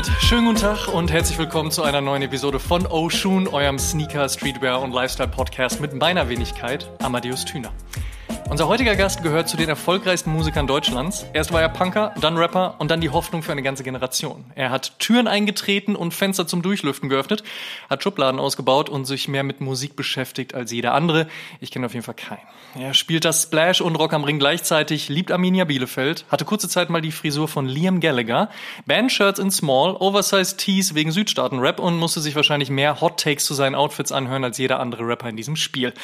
damit schönen guten Tag und herzlich willkommen zu einer neuen Episode von Oshun, eurem Sneaker, Streetwear und Lifestyle Podcast mit meiner Wenigkeit, Amadeus Thüner. Unser heutiger Gast gehört zu den erfolgreichsten Musikern Deutschlands. Erst war er Punker, dann Rapper und dann die Hoffnung für eine ganze Generation. Er hat Türen eingetreten und Fenster zum Durchlüften geöffnet, hat Schubladen ausgebaut und sich mehr mit Musik beschäftigt als jeder andere. Ich kenne auf jeden Fall keinen. Er spielt das Splash und Rock am Ring gleichzeitig, liebt Arminia Bielefeld, hatte kurze Zeit mal die Frisur von Liam Gallagher, Bandshirts in Small, Oversized Tees wegen Südstaaten-Rap und musste sich wahrscheinlich mehr Hot Takes zu seinen Outfits anhören als jeder andere Rapper in diesem Spiel.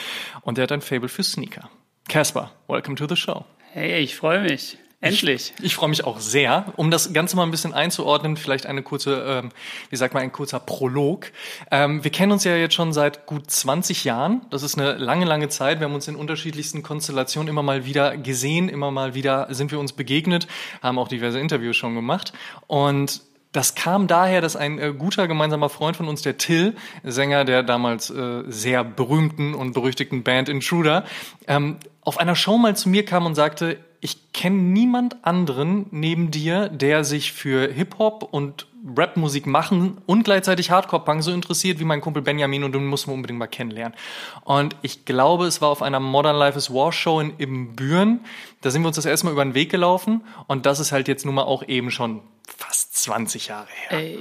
Und er hat ein Fable für Sneaker. Caspar, welcome to the show. Hey, ich freue mich. Endlich. Ich, ich freue mich auch sehr. Um das Ganze mal ein bisschen einzuordnen, vielleicht eine kurze, ähm, wie sagt man, ein kurzer Prolog. Ähm, wir kennen uns ja jetzt schon seit gut 20 Jahren. Das ist eine lange, lange Zeit. Wir haben uns in unterschiedlichsten Konstellationen immer mal wieder gesehen, immer mal wieder sind wir uns begegnet, haben auch diverse Interviews schon gemacht. Und das kam daher, dass ein äh, guter gemeinsamer Freund von uns, der Till, Sänger der damals äh, sehr berühmten und berüchtigten Band Intruder, ähm, auf einer Show mal zu mir kam und sagte, ich kenne niemand anderen neben dir, der sich für Hip-Hop und Rap-Musik machen und gleichzeitig Hardcore-Punk so interessiert wie mein Kumpel Benjamin und den muss man unbedingt mal kennenlernen. Und ich glaube, es war auf einer Modern Life is War Show in Ibbenbüren. Da sind wir uns das erste Mal über den Weg gelaufen und das ist halt jetzt nun mal auch eben schon fast 20 Jahre her. Ey.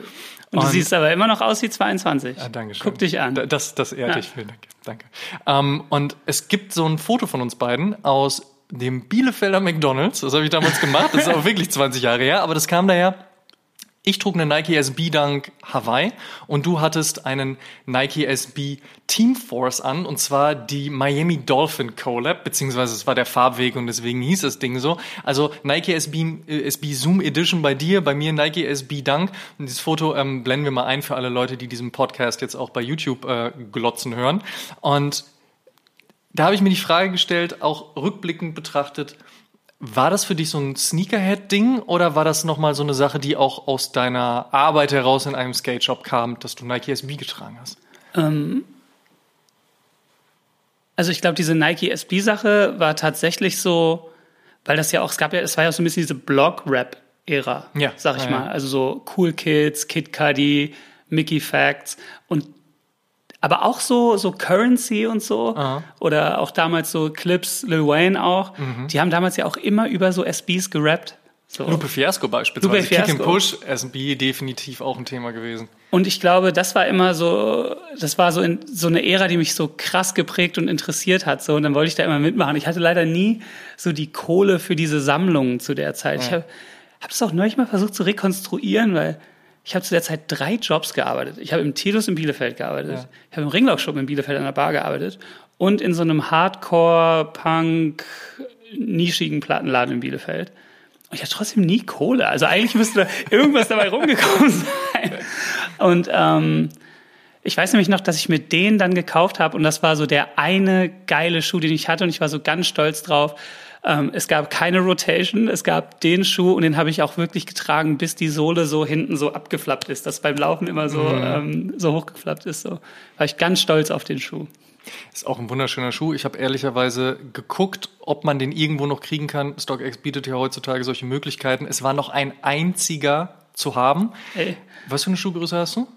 Und, und du siehst aber immer noch aus wie 22. Ja, danke schön. Guck dich an. Das, das ehrt ja. dich. Vielen Dank. Danke. Ähm, und es gibt so ein Foto von uns beiden aus dem Bielefelder McDonalds. Das habe ich damals gemacht. Das ist auch wirklich 20 Jahre her. Aber das kam daher, ich trug eine Nike SB Dunk Hawaii und du hattest einen Nike SB Team Force an und zwar die Miami Dolphin Collab, beziehungsweise es war der Farbweg und deswegen hieß das Ding so. Also Nike SB, äh, SB Zoom Edition bei dir, bei mir Nike SB Dunk und dieses Foto ähm, blenden wir mal ein für alle Leute, die diesen Podcast jetzt auch bei YouTube äh, glotzen hören. Und da habe ich mir die Frage gestellt, auch rückblickend betrachtet, war das für dich so ein Sneakerhead-Ding oder war das nochmal so eine Sache, die auch aus deiner Arbeit heraus in einem Skate-Shop kam, dass du Nike SB getragen hast? Ähm, also ich glaube, diese Nike SB-Sache war tatsächlich so, weil das ja auch, es gab ja, es war ja so ein bisschen diese Blog-Rap-Ära, ja, sag ich ja, mal. Also so Cool Kids, Kid Cudi, Mickey Facts und aber auch so, so Currency und so. Aha. Oder auch damals so Clips, Lil Wayne auch. Mhm. Die haben damals ja auch immer über so SBs gerappt. So. Lupe Fiasco beispielsweise. Lupe Fiasco. Kick and Push, SB definitiv auch ein Thema gewesen. Und ich glaube, das war immer so, das war so, in, so eine Ära, die mich so krass geprägt und interessiert hat. So, und dann wollte ich da immer mitmachen. Ich hatte leider nie so die Kohle für diese Sammlungen zu der Zeit. Ja. Ich habe hab das auch neulich mal versucht zu rekonstruieren, weil ich habe zu der Zeit drei Jobs gearbeitet. Ich habe im Tidus in Bielefeld gearbeitet. Ja. Ich habe im Ringlock-Shop in Bielefeld an der Bar gearbeitet und in so einem Hardcore-Punk nischigen Plattenladen in Bielefeld. Und ich hatte trotzdem nie Kohle. Also eigentlich müsste da irgendwas dabei rumgekommen sein. Und ähm, ich weiß nämlich noch, dass ich mir den dann gekauft habe und das war so der eine geile Schuh, den ich hatte und ich war so ganz stolz drauf. Ähm, es gab keine Rotation, es gab den Schuh und den habe ich auch wirklich getragen, bis die Sohle so hinten so abgeflappt ist, dass beim Laufen immer so, mhm. ähm, so hochgeflappt ist. So war ich ganz stolz auf den Schuh. Ist auch ein wunderschöner Schuh. Ich habe ehrlicherweise geguckt, ob man den irgendwo noch kriegen kann. StockX bietet ja heutzutage solche Möglichkeiten. Es war noch ein einziger zu haben. Ey. Was für eine Schuhgröße hast du?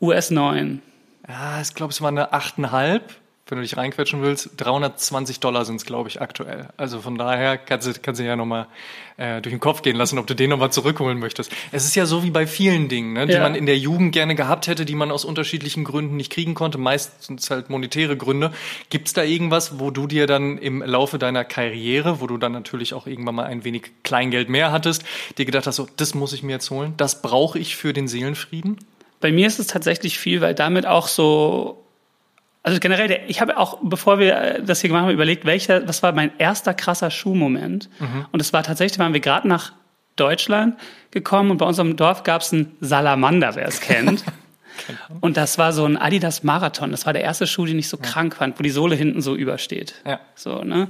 US 9. Ja, ich glaube, es war eine 8,5 wenn du dich reinquetschen willst, 320 Dollar sind es, glaube ich, aktuell. Also von daher kannst du, kannst du ja nochmal äh, durch den Kopf gehen lassen, ob du den nochmal zurückholen möchtest. Es ist ja so wie bei vielen Dingen, ne, die ja. man in der Jugend gerne gehabt hätte, die man aus unterschiedlichen Gründen nicht kriegen konnte. Meistens halt monetäre Gründe. Gibt es da irgendwas, wo du dir dann im Laufe deiner Karriere, wo du dann natürlich auch irgendwann mal ein wenig Kleingeld mehr hattest, dir gedacht hast, so, das muss ich mir jetzt holen, das brauche ich für den Seelenfrieden? Bei mir ist es tatsächlich viel, weil damit auch so also generell, ich habe auch, bevor wir äh, das hier gemacht haben, überlegt, welcher, was war mein erster krasser Schuhmoment. Mhm. Und es war tatsächlich, waren wir gerade nach Deutschland gekommen und bei unserem Dorf gab es einen Salamander, wer es kennt. und das war so ein Adidas Marathon. Das war der erste Schuh, den ich so ja. krank fand, wo die Sohle hinten so übersteht. Ja. So, ne?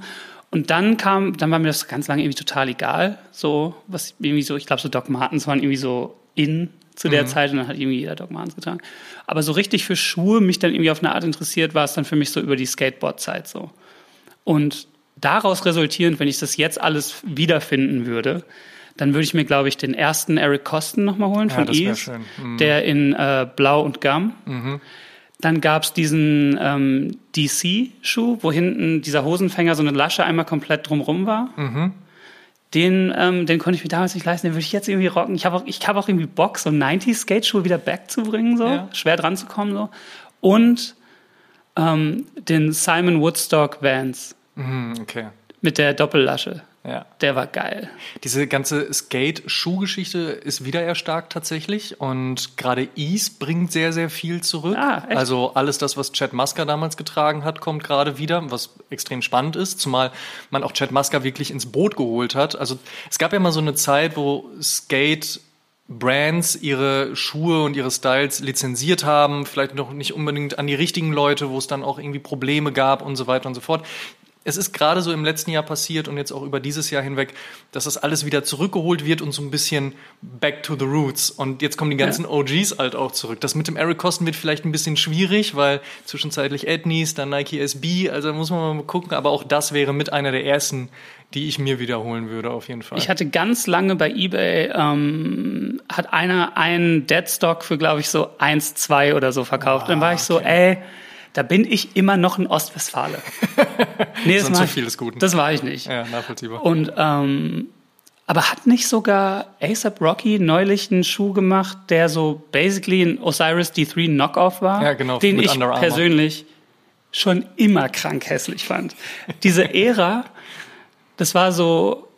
Und dann kam, dann war mir das ganz lange irgendwie total egal. So, was irgendwie so, ich glaube, so Doc Martens waren irgendwie so in zu der mhm. Zeit und dann hat irgendwie jeder Doc Martens getragen. Aber so richtig für Schuhe mich dann irgendwie auf eine Art interessiert, war es dann für mich so über die Skateboard-Zeit so. Und daraus resultierend, wenn ich das jetzt alles wiederfinden würde, Dann würde ich mir, glaube ich, den ersten Eric Kosten nochmal holen von das wär Ease. Mhm. der in äh, Blau und Gum. Dann gab's diesen ähm, DC-Schuh, wo hinten dieser Hosenfänger so eine Lasche einmal komplett drumrum war. Den, ähm, den konnte ich mir damals nicht leisten, den würde ich jetzt irgendwie rocken. Ich habe auch, ich hab auch irgendwie Bock, so 90s-Skate-Schuhe wieder back zu bringen, so. Ja. Schwer dran zu kommen, so. Und ähm, den Simon Woodstock Vans Mhm, okay. mit der Doppellasche. Ja. Der war geil. Diese ganze Skate-Schuhgeschichte ist wieder erstarkt tatsächlich und gerade Ease bringt sehr, sehr viel zurück. Ah, echt? also alles das, was Chad Musker damals getragen hat, kommt gerade wieder, was extrem spannend ist, zumal man auch Chad Musker wirklich ins Boot geholt hat. Also es gab ja mal so eine Zeit, wo Skate Brands ihre Schuhe und ihre Styles lizenziert haben, vielleicht noch nicht unbedingt an die richtigen Leute, wo es dann auch irgendwie Probleme gab und so weiter und so fort. Es ist gerade so im letzten Jahr passiert und jetzt auch über dieses Jahr hinweg, dass das alles wieder zurückgeholt wird und so ein bisschen back to the roots. Und jetzt kommen die ganzen OGs halt auch zurück. Das mit dem Eric Kosten wird vielleicht ein bisschen schwierig, weil zwischenzeitlich Etnies, dann Nike SB, also da muss man mal gucken. Aber auch das wäre mit einer der ersten, die ich mir wiederholen würde, auf jeden Fall. Ich hatte ganz lange bei eBay, ähm, hat einer einen Deadstock für, glaube ich, so 1, 2 oder so verkauft. Dann war ich so, ey, da bin ich immer noch ein Ostwestfale. nee, das, war ich, des Guten. das war ich nicht. ja, nachvollziehbar. Und ähm, aber hat nicht sogar ASAP Rocky neulich einen Schuh gemacht, der so basically ein Osiris D3 Knockoff war, Ja, genau, den ich persönlich schon immer krank hässlich fand. Diese Ära, das war so,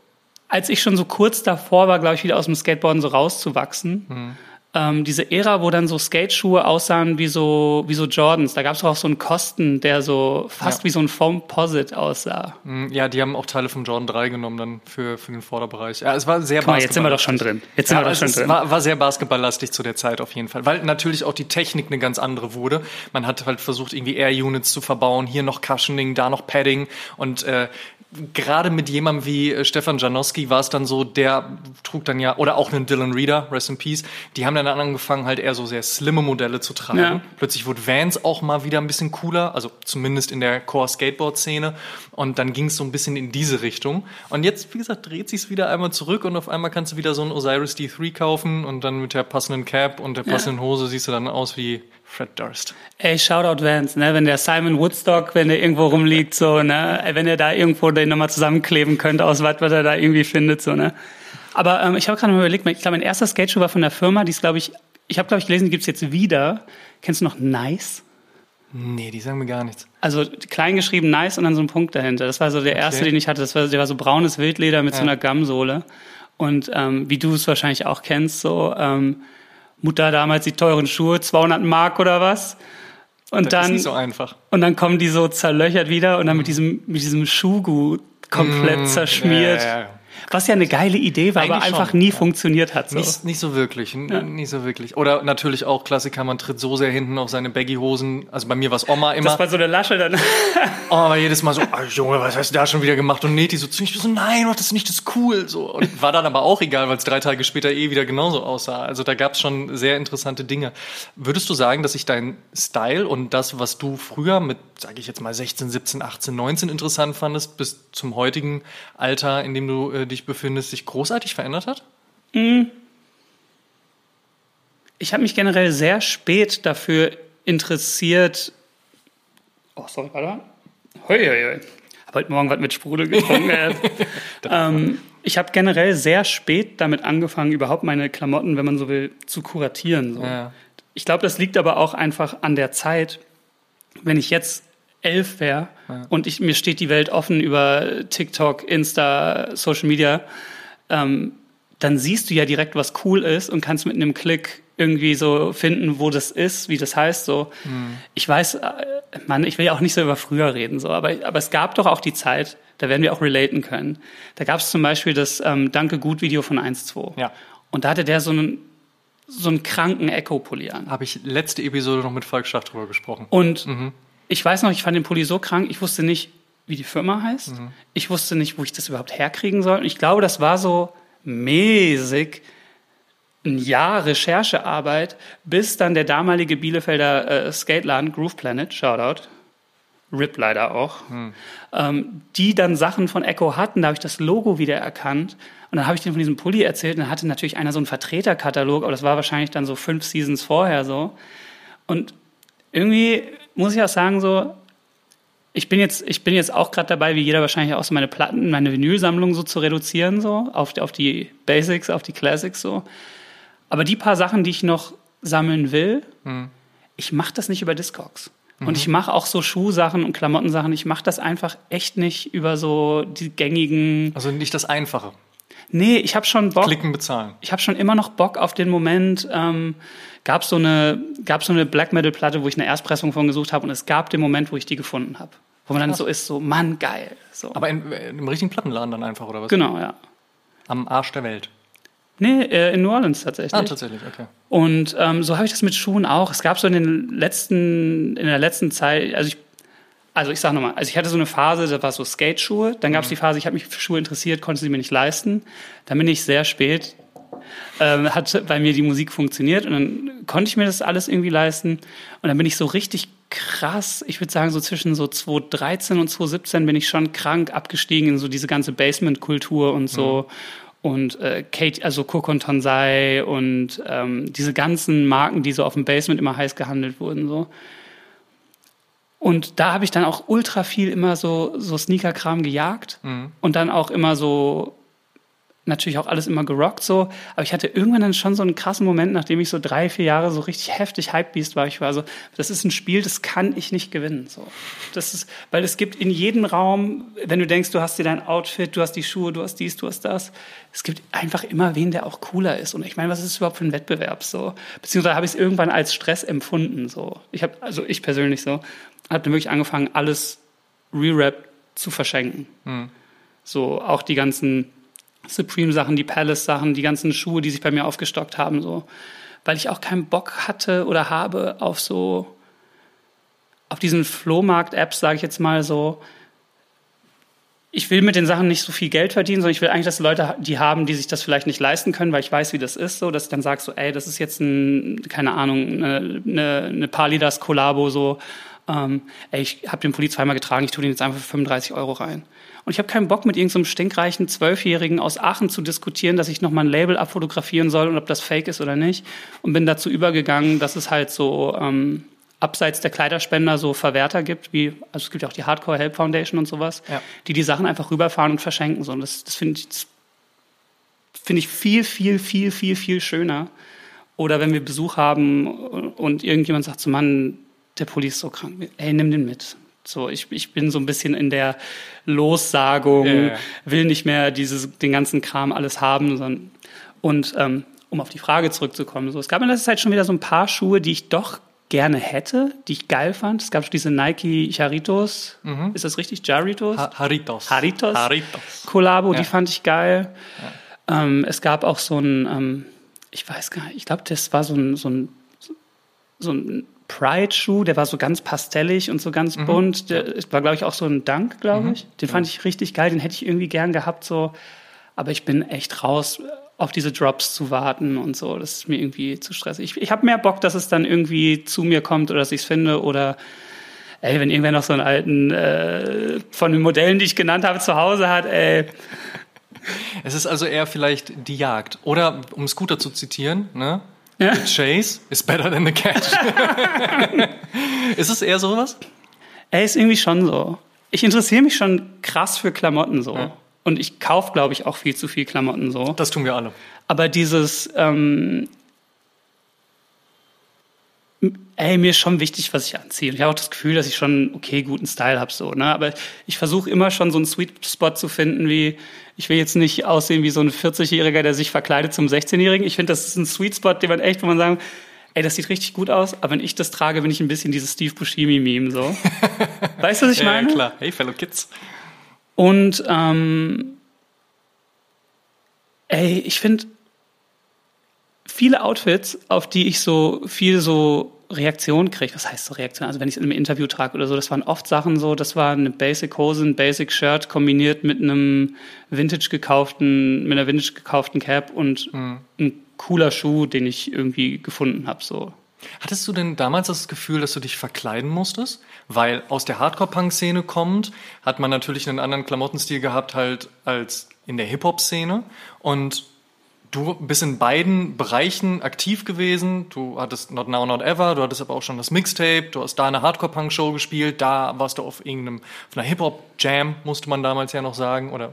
als ich schon so kurz davor war, glaube ich, wieder aus dem Skateboarden so rauszuwachsen. Hm. Ähm, diese Ära, wo dann so Skateschuhe aussahen wie so, wie so Jordans. Da gab es auch so einen Kosten, der so fast Ja. wie so ein Foam-Posit aussah. Mm, Ja, die haben auch Teile vom Jordan 3 genommen dann für, für den Vorderbereich. Ja, es war sehr Guck mal, jetzt sind wir doch schon drin. Jetzt sind Ja, wir doch es schon drin. war, war sehr basketballlastig zu der Zeit auf jeden Fall, weil natürlich auch die Technik eine ganz andere wurde. Man hat halt versucht, irgendwie Air-Units zu verbauen, hier noch Cushioning, da noch Padding und äh, gerade mit jemandem wie äh, Stefan Janowski war es dann so, der trug dann ja, oder auch einen Dylan Reader, Rest in Peace, die haben dann angefangen, halt eher so sehr slimme Modelle zu tragen. Ja. Plötzlich wurde Vans auch mal wieder ein bisschen cooler, also zumindest in der Core-Skateboard-Szene. Und dann ging es so ein bisschen in diese Richtung. Und jetzt, wie gesagt, dreht sich wieder einmal zurück und auf einmal kannst du wieder so einen Osiris D3 kaufen und dann mit der passenden Cap und der passenden Hose siehst du dann aus wie Fred Durst. Ey, Shoutout Vance, ne? Wenn der Simon Woodstock, wenn der irgendwo rumliegt, so, ne? Wenn er da irgendwo den nochmal zusammenkleben könnte, aus was, was er da irgendwie findet, so, ne? Aber ähm, ich habe gerade mal überlegt, ich glaube, mein erster Skateschuh war von der Firma, die ist, glaube ich, ich habe, glaube ich, gelesen, die gibt's jetzt wieder. Kennst du noch Nice? Nee, die sagen mir gar nichts. Also klein geschrieben Nice und dann so ein Punkt dahinter. Das war so der erste, den ich hatte. Das war, der war so braunes Wildleder mit so einer Gumsohle. Und ähm, wie du es wahrscheinlich auch kennst, so ähm, Mutter damals die teuren Schuhe, 200 Mark oder was. Und Das ist dann nicht so einfach. und dann kommen die so zerlöchert wieder und dann mit diesem mit diesem Schuhgut komplett zerschmiert. Mm. Ja, ja, ja. Was ja eine geile Idee war, aber Eigentlich einfach schon, nie ja. funktioniert hat. So. Nicht, nicht so wirklich, n- nicht so wirklich. Oder natürlich auch Klassiker, man tritt so sehr hinten auf seine Baggy-Hosen. Also bei mir war es Oma immer. Das war so eine Lasche dann. Oh, aber jedes Mal so, ah, Junge, was hast du da schon wieder gemacht? Und Neti so zu mich so, nein, mach das nicht, das ist cool. So. Und war dann aber auch egal, weil es drei Tage später eh wieder genauso aussah. Also da gab es schon sehr interessante Dinge. Würdest du sagen, dass sich dein Style und das, was du früher mit, sage ich jetzt mal, 16, 17, 18, 19 interessant fandest, bis zum heutigen Alter, in dem du äh, dich befindest, sich großartig verändert hat? Ich habe mich generell sehr spät dafür interessiert. Oh, sorry, warte. Hoi, hoi, hoi. Hab heute Morgen was mit Sprudel getrunken. äh. ähm, ich habe generell sehr spät damit angefangen, überhaupt meine Klamotten, wenn man so will, zu kuratieren. So. Ja. Ich glaube, das liegt aber auch einfach an der Zeit. Wenn ich jetzt elf wäre und ich, mir steht die Welt offen über TikTok, Insta, Social Media, ähm, dann siehst du ja direkt, was cool ist und kannst mit einem Klick irgendwie so finden, wo das ist, wie das heißt. So, ich weiß, äh, Mann, ich will ja auch nicht so über früher reden, so, aber, aber es gab doch auch die Zeit, da werden wir auch relaten können. Da gab es zum Beispiel das ähm, Danke gut Video von 1.2. Ja. Und da hatte der so einen so einen kranken Echo-Pulli an. Habe ich letzte Episode noch mit Falk drüber gesprochen. Und ich weiß noch, ich fand den Pulli so krank, ich wusste nicht, wie die Firma heißt. Ich wusste nicht, wo ich das überhaupt herkriegen soll. Und ich glaube, das war so mäßig ein Jahr Recherchearbeit, bis dann der damalige Bielefelder äh, Skateladen, Groove Planet, Shoutout, RIP leider auch, ähm, die dann Sachen von Echo hatten, da habe ich das Logo wieder erkannt und dann habe ich denen von diesem Pulli erzählt und dann hatte natürlich einer so einen Vertreterkatalog, aber das war wahrscheinlich dann so fünf Seasons vorher so und irgendwie muss ich auch sagen so, ich bin jetzt, ich bin jetzt auch gerade dabei, wie jeder wahrscheinlich auch so meine Platten, meine Vinylsammlung so zu reduzieren, so auf, auf die Basics, auf die Classics so. Aber die paar Sachen, die ich noch sammeln will, Hm. ich mache das nicht über Discogs. Und ich mache auch so Schuhsachen und Klamottensachen. Ich mache das einfach echt nicht über so die gängigen. Also nicht das Einfache. Nee, ich habe schon Bock. Klicken, bezahlen. Ich habe schon immer noch Bock auf den Moment. Ähm, gab so eine gab so eine Black Metal Platte, wo ich eine Erstpressung von gesucht habe und es gab den Moment, wo ich die gefunden habe, wo man dann so ist, so Mann geil. So. Aber in, in, im richtigen Plattenladen dann einfach, oder was? genau, ja. Am Arsch der Welt. Nee, äh, in New Orleans tatsächlich. Ah, tatsächlich, okay. Und ähm, so habe ich das mit Schuhen auch. Es gab so in den letzten, in der letzten Zeit, also ich, also ich sag nochmal, also ich hatte so eine Phase, da war so Skate-Schuhe. Dann gab es die Phase, ich habe mich für Schuhe interessiert, konnte sie mir nicht leisten. Dann bin ich sehr spät, ähm, hat bei mir die Musik funktioniert und dann konnte ich mir das alles irgendwie leisten. Und dann bin ich so richtig krass, ich würde sagen so zwischen so 2013 und 2017 bin ich schon krank abgestiegen in so diese ganze Basement-Kultur und so. Und äh, Kate, also Kokon Tonsai und ähm, diese ganzen Marken, die so auf dem Basement immer heiß gehandelt wurden, so. Und da habe ich dann auch ultra viel immer so, so Sneaker-Kram gejagt und dann auch immer so, natürlich auch alles immer gerockt so. Aber ich hatte irgendwann dann schon so einen krassen Moment, nachdem ich so drei, vier Jahre so richtig heftig Hypebeast war. Ich war so, das ist ein Spiel, das kann ich nicht gewinnen. So. Das ist, weil es gibt in jedem Raum, wenn du denkst, du hast dir dein Outfit, du hast die Schuhe, du hast dies, du hast das. Es gibt einfach immer wen, der auch cooler ist. Und ich meine, was ist überhaupt für ein Wettbewerb so? Beziehungsweise habe ich es irgendwann als Stress empfunden. So. Ich habe, also ich persönlich so, habe dann wirklich angefangen, alles Re-Rap zu verschenken. So, auch die ganzen Supreme-Sachen, die Palace-Sachen, die ganzen Schuhe, die sich bei mir aufgestockt haben, so. Weil ich auch keinen Bock hatte oder habe auf so, auf diesen Flohmarkt-Apps, sage ich jetzt mal so, ich will mit den Sachen nicht so viel Geld verdienen, sondern ich will eigentlich, dass Leute die haben, die sich das vielleicht nicht leisten können, weil ich weiß, wie das ist, so, dass ich dann sage so, ey, das ist jetzt ein, keine Ahnung, eine, eine, eine Palidas Kollabo, so, ähm, ey, ich habe den Pulli zweimal getragen, ich tue den jetzt einfach für 35 Euro rein. Und ich habe keinen Bock, mit irgendeinem so stinkreichen Zwölfjährigen aus Aachen zu diskutieren, dass ich nochmal ein Label abfotografieren soll und ob das fake ist oder nicht. Und bin dazu übergegangen, dass es halt so ähm, abseits der Kleiderspender so Verwerter gibt, wie, also es gibt ja auch die Hardcore Help Foundation und sowas, Ja. die die Sachen einfach rüberfahren und verschenken. So. Und das, das finde ich, das finde ich viel, viel, viel, viel, viel schöner. Oder wenn wir Besuch haben und irgendjemand sagt so, Mann, der Pulli ist so krank, ey, nimm den mit. So, ich, ich bin so ein bisschen in der Lossagung, Ja, ja. will nicht mehr dieses, den ganzen Kram alles haben, sondern, und ähm, um auf die Frage zurückzukommen, so, es gab in letzter Zeit schon wieder so ein paar Schuhe, die ich doch gerne hätte, die ich geil fand. Es gab diese Nike Charitos, ist das richtig? Jaritos? Ha Haritos. Haritos? Haritos. Kollabo, Ja. die fand ich geil. Ähm, es gab auch so ein, ähm, ich weiß gar nicht, ich glaube, das war so ein, so ein, so ein Pride-Schuh, der war so ganz pastellig und so ganz Mhm. bunt. Der war, glaube ich, auch so ein Dank, glaube ich. Den fand ich richtig geil, den hätte ich irgendwie gern gehabt, so. Aber ich bin echt raus, auf diese Drops zu warten und so. Das ist mir irgendwie zu stressig. Ich, ich habe mehr Bock, dass es dann irgendwie zu mir kommt oder dass ich es finde oder ey, wenn irgendwer noch so einen alten äh, von den Modellen, die ich genannt habe, zu Hause hat, ey, Es ist also eher vielleicht die Jagd. Oder, um Scooter zu zitieren, ne? Ja. The chase is better than the catch. ist es eher sowas? Ey, ist irgendwie schon so. Ich interessiere mich schon krass für Klamotten so. Ja. Und ich kaufe, glaube ich, auch viel zu viel Klamotten so. Das tun wir alle. Aber dieses, ähm, ey, mir ist schon wichtig, was ich anziehe. Und ich habe auch das Gefühl, dass ich schon okay guten Style habe so. Ne? Aber ich versuche immer schon so einen Sweet Spot zu finden, wie ich will jetzt nicht aussehen wie so ein 40-Jähriger, der sich verkleidet zum 16-Jährigen. Ich finde, das ist ein Sweet Spot, den man echt, wo man sagen, ey, das sieht richtig gut aus. Aber wenn ich das trage, bin ich ein bisschen dieses Steve Buscemi-Meme so. weißt du, was ich Ja, meine? klar. Hey, Fellow Kids. Und ähm, ey, ich finde viele Outfits, auf die ich so viel so Reaktion kriege. Was heißt so Reaktion? Also wenn ich es in einem Interview trage oder so, das waren oft Sachen so, das war eine Basic Hose, ein Basic Shirt kombiniert mit einem Vintage gekauften, mit einer Vintage gekauften Cap und ein cooler Schuh, den ich irgendwie gefunden habe. So. Hattest du denn damals das Gefühl, dass du dich verkleiden musstest? Weil aus der Hardcore-Punk-Szene kommt, hat man natürlich einen anderen Klamottenstil gehabt halt als in der Hip-Hop-Szene. Und du bist in beiden Bereichen aktiv gewesen. Du hattest Not Now, Not Ever, du hattest aber auch schon das Mixtape, du hast da eine Hardcore-Punk-Show gespielt, da warst du auf irgendeinem, auf einer Hip-Hop-Jam, musste man damals ja noch sagen, oder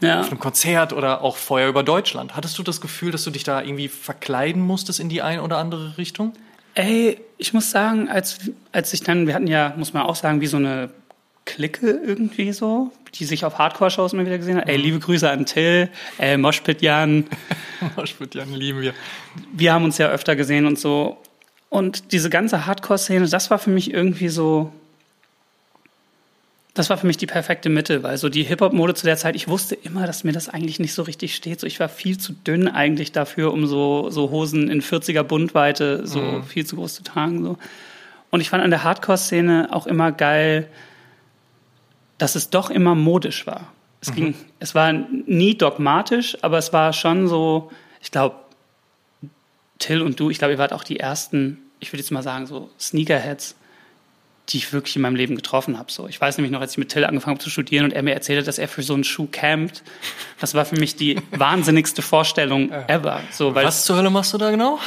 ja. auf einem Konzert oder auch Feuer über Deutschland. Hattest du das Gefühl, dass du dich da irgendwie verkleiden musstest in die eine oder andere Richtung? Ey, ich muss sagen, als, als ich dann, wir hatten ja, muss man auch sagen, wie so eine Clique irgendwie so, die sich auf Hardcore-Shows immer wieder gesehen hat. Ey, liebe Grüße an Till, ey, Moshpit Jan. Moshpit Jan lieben wir. Wir haben uns ja öfter gesehen und so. Und diese ganze Hardcore-Szene, das war für mich irgendwie so, das war für mich die perfekte Mitte, weil so die Hip-Hop-Mode zu der Zeit, ich wusste immer, dass mir das eigentlich nicht so richtig steht. So, ich war viel zu dünn eigentlich dafür, um so, so Hosen in 40er Bundweite so mhm. viel zu groß zu tragen. So. Und ich fand an der Hardcore-Szene auch immer geil, dass es doch immer modisch war. Es, mhm. ging, es war nie dogmatisch, aber es war schon so, ich glaube, Till und du, ich glaube, ihr wart auch die ersten, ich würde jetzt mal sagen, so Sneakerheads, die ich wirklich in meinem Leben getroffen habe. So, ich weiß nämlich noch, als ich mit Till angefangen habe zu studieren und er mir erzählte, dass er für so einen Schuh campt. Das war für mich die wahnsinnigste Vorstellung ever. So, weil Was zur Hölle machst du da genau?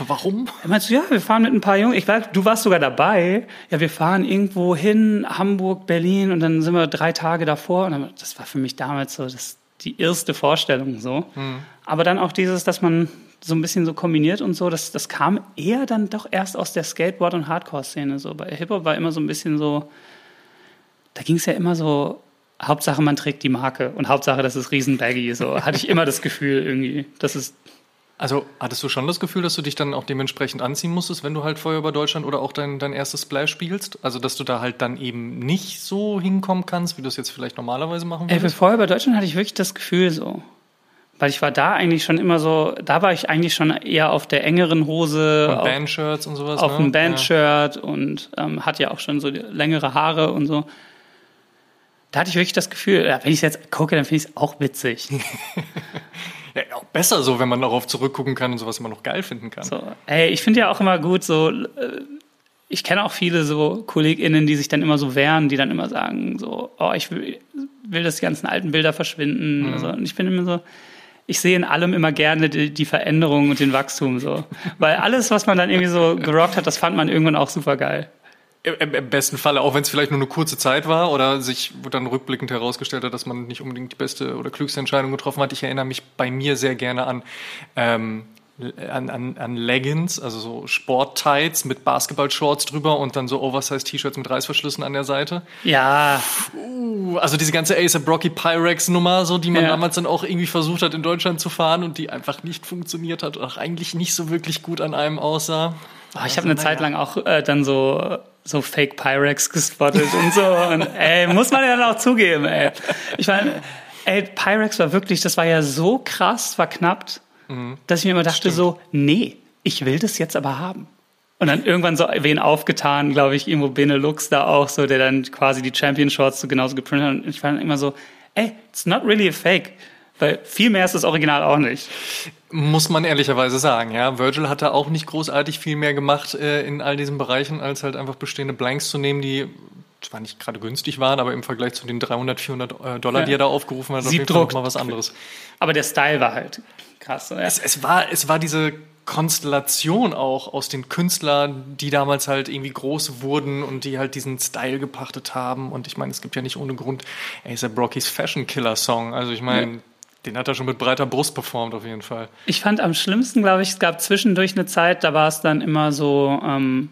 Warum? Er meinte ja, wir fahren mit ein paar Jungs. Ich weiß, du warst sogar dabei. Ja, wir fahren irgendwo hin, Hamburg, Berlin und dann sind wir drei Tage davor. Und dann, das war für mich damals so das, die erste Vorstellung so. Hm. Aber dann auch dieses, dass man so ein bisschen so kombiniert und so, das, das kam eher dann doch erst aus der Skateboard- und Hardcore-Szene. So. Bei Hip-Hop war immer so ein bisschen so, da ging es ja immer so, Hauptsache man trägt die Marke und Hauptsache das ist riesenbaggy. So hatte ich immer das Gefühl irgendwie, dass es also hattest du schon das Gefühl, dass du dich dann auch dementsprechend anziehen musstest, wenn du halt Feuer über Deutschland oder auch dein, dein erstes Splash spielst? Also dass du da halt dann eben nicht so hinkommen kannst, wie du es jetzt vielleicht normalerweise machen würdest? Ey, Feuer über Deutschland hatte ich wirklich das Gefühl so. Weil ich war da eigentlich schon immer so, da war ich eigentlich schon eher auf der engeren Hose. Und Bandshirts und sowas. Auf ne? einem Bandshirt ja. und ähm, hat ja auch schon so längere Haare und so. Da hatte ich wirklich das Gefühl, wenn ich es jetzt gucke, dann finde ich es auch witzig. ja, auch besser so, wenn man darauf zurückgucken kann und sowas immer noch geil finden kann. So, ey, ich finde ja auch immer gut, so, äh, ich kenne auch viele so KollegInnen, die sich dann immer so wehren, die dann immer sagen, so, oh, ich will, will dass die ganzen alten Bilder verschwinden. Mhm. Also, und ich bin immer so, ich sehe in allem immer gerne die, die, Veränderung und den Wachstum so. Weil alles, was man dann irgendwie so gerockt hat, das fand man irgendwann auch super geil. Im besten Falle, auch wenn es vielleicht nur eine kurze Zeit war oder sich dann rückblickend herausgestellt hat, dass man nicht unbedingt die beste oder klügste Entscheidung getroffen hat. Ich erinnere mich bei mir sehr gerne an ähm, an, an, an Leggings, also so Sporttights mit Basketballshorts drüber und dann so Oversize-T-Shirts mit Reißverschlüssen an der Seite. Ja. Uh, also diese ganze A$AP Rocky Pyrex Nummer, so die man ja. damals dann auch irgendwie versucht hat in Deutschland zu fahren und die einfach nicht funktioniert hat, auch eigentlich nicht so wirklich gut an einem aussah. Oh, ich habe eine Zeit lang auch äh, dann so so Fake Pyrex gespottet und so. Und, ey, muss man ja dann auch zugeben, ey. Ich meine, ey, Pyrex war wirklich, das war ja so krass verknappt Mhm. Dass ich mir immer dachte Stimmt. so, nee, ich will das jetzt aber haben. Und dann irgendwann so wen aufgetan, glaube ich, irgendwo Benelux da auch so, der dann quasi die Champion Shorts so genauso geprintet hat. Und ich war dann immer so, ey, it's not really a fake. Weil viel mehr ist das Original auch nicht. Muss man ehrlicherweise sagen, ja. Virgil hatte auch nicht großartig viel mehr gemacht äh, in all diesen Bereichen, als halt einfach bestehende Blanks zu nehmen, die zwar nicht gerade günstig waren, aber im Vergleich zu den 300, 400 äh, Dollar, ja. die er da aufgerufen hat, Siebdruck. mal was anderes. Aber der Style war halt krass. Ja. Es, es, war, es war diese Konstellation auch aus den Künstlern, die damals halt irgendwie groß wurden und die halt diesen Style gepachtet haben. Und ich meine, es gibt ja nicht ohne Grund A$AP Brockys Fashion Killer Song. Also ich meine, ja. den hat er schon mit breiter Brust performt auf jeden Fall. Ich fand am schlimmsten, glaube ich, es gab zwischendurch eine Zeit, da war es dann immer so ähm,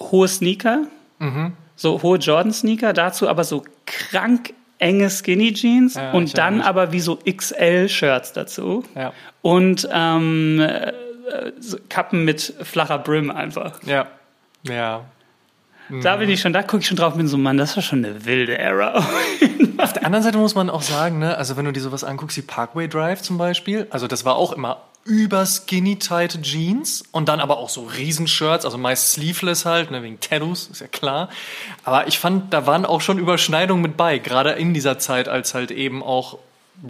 hohe Sneaker, mhm. so hohe Jordan-Sneaker, dazu aber so krank enge Skinny Jeans ja, und dann aber wie so XL-Shirts dazu. Ja. Und ähm, äh, Kappen mit flacher Brim einfach. Ja. Ja. Da bin ich schon, da gucke ich schon drauf, bin so, Mann, das war schon eine wilde Era. Auf der anderen Seite muss man auch sagen, ne, also wenn du dir sowas anguckst wie Parkway Drive zum Beispiel, also das war auch immer über skinny tight Jeans und dann aber auch so Riesenshirts, also meist sleeveless halt, ne, wegen Tattoos, ist ja klar. Aber ich fand, da waren auch schon Überschneidungen mit bei, gerade in dieser Zeit, als halt eben auch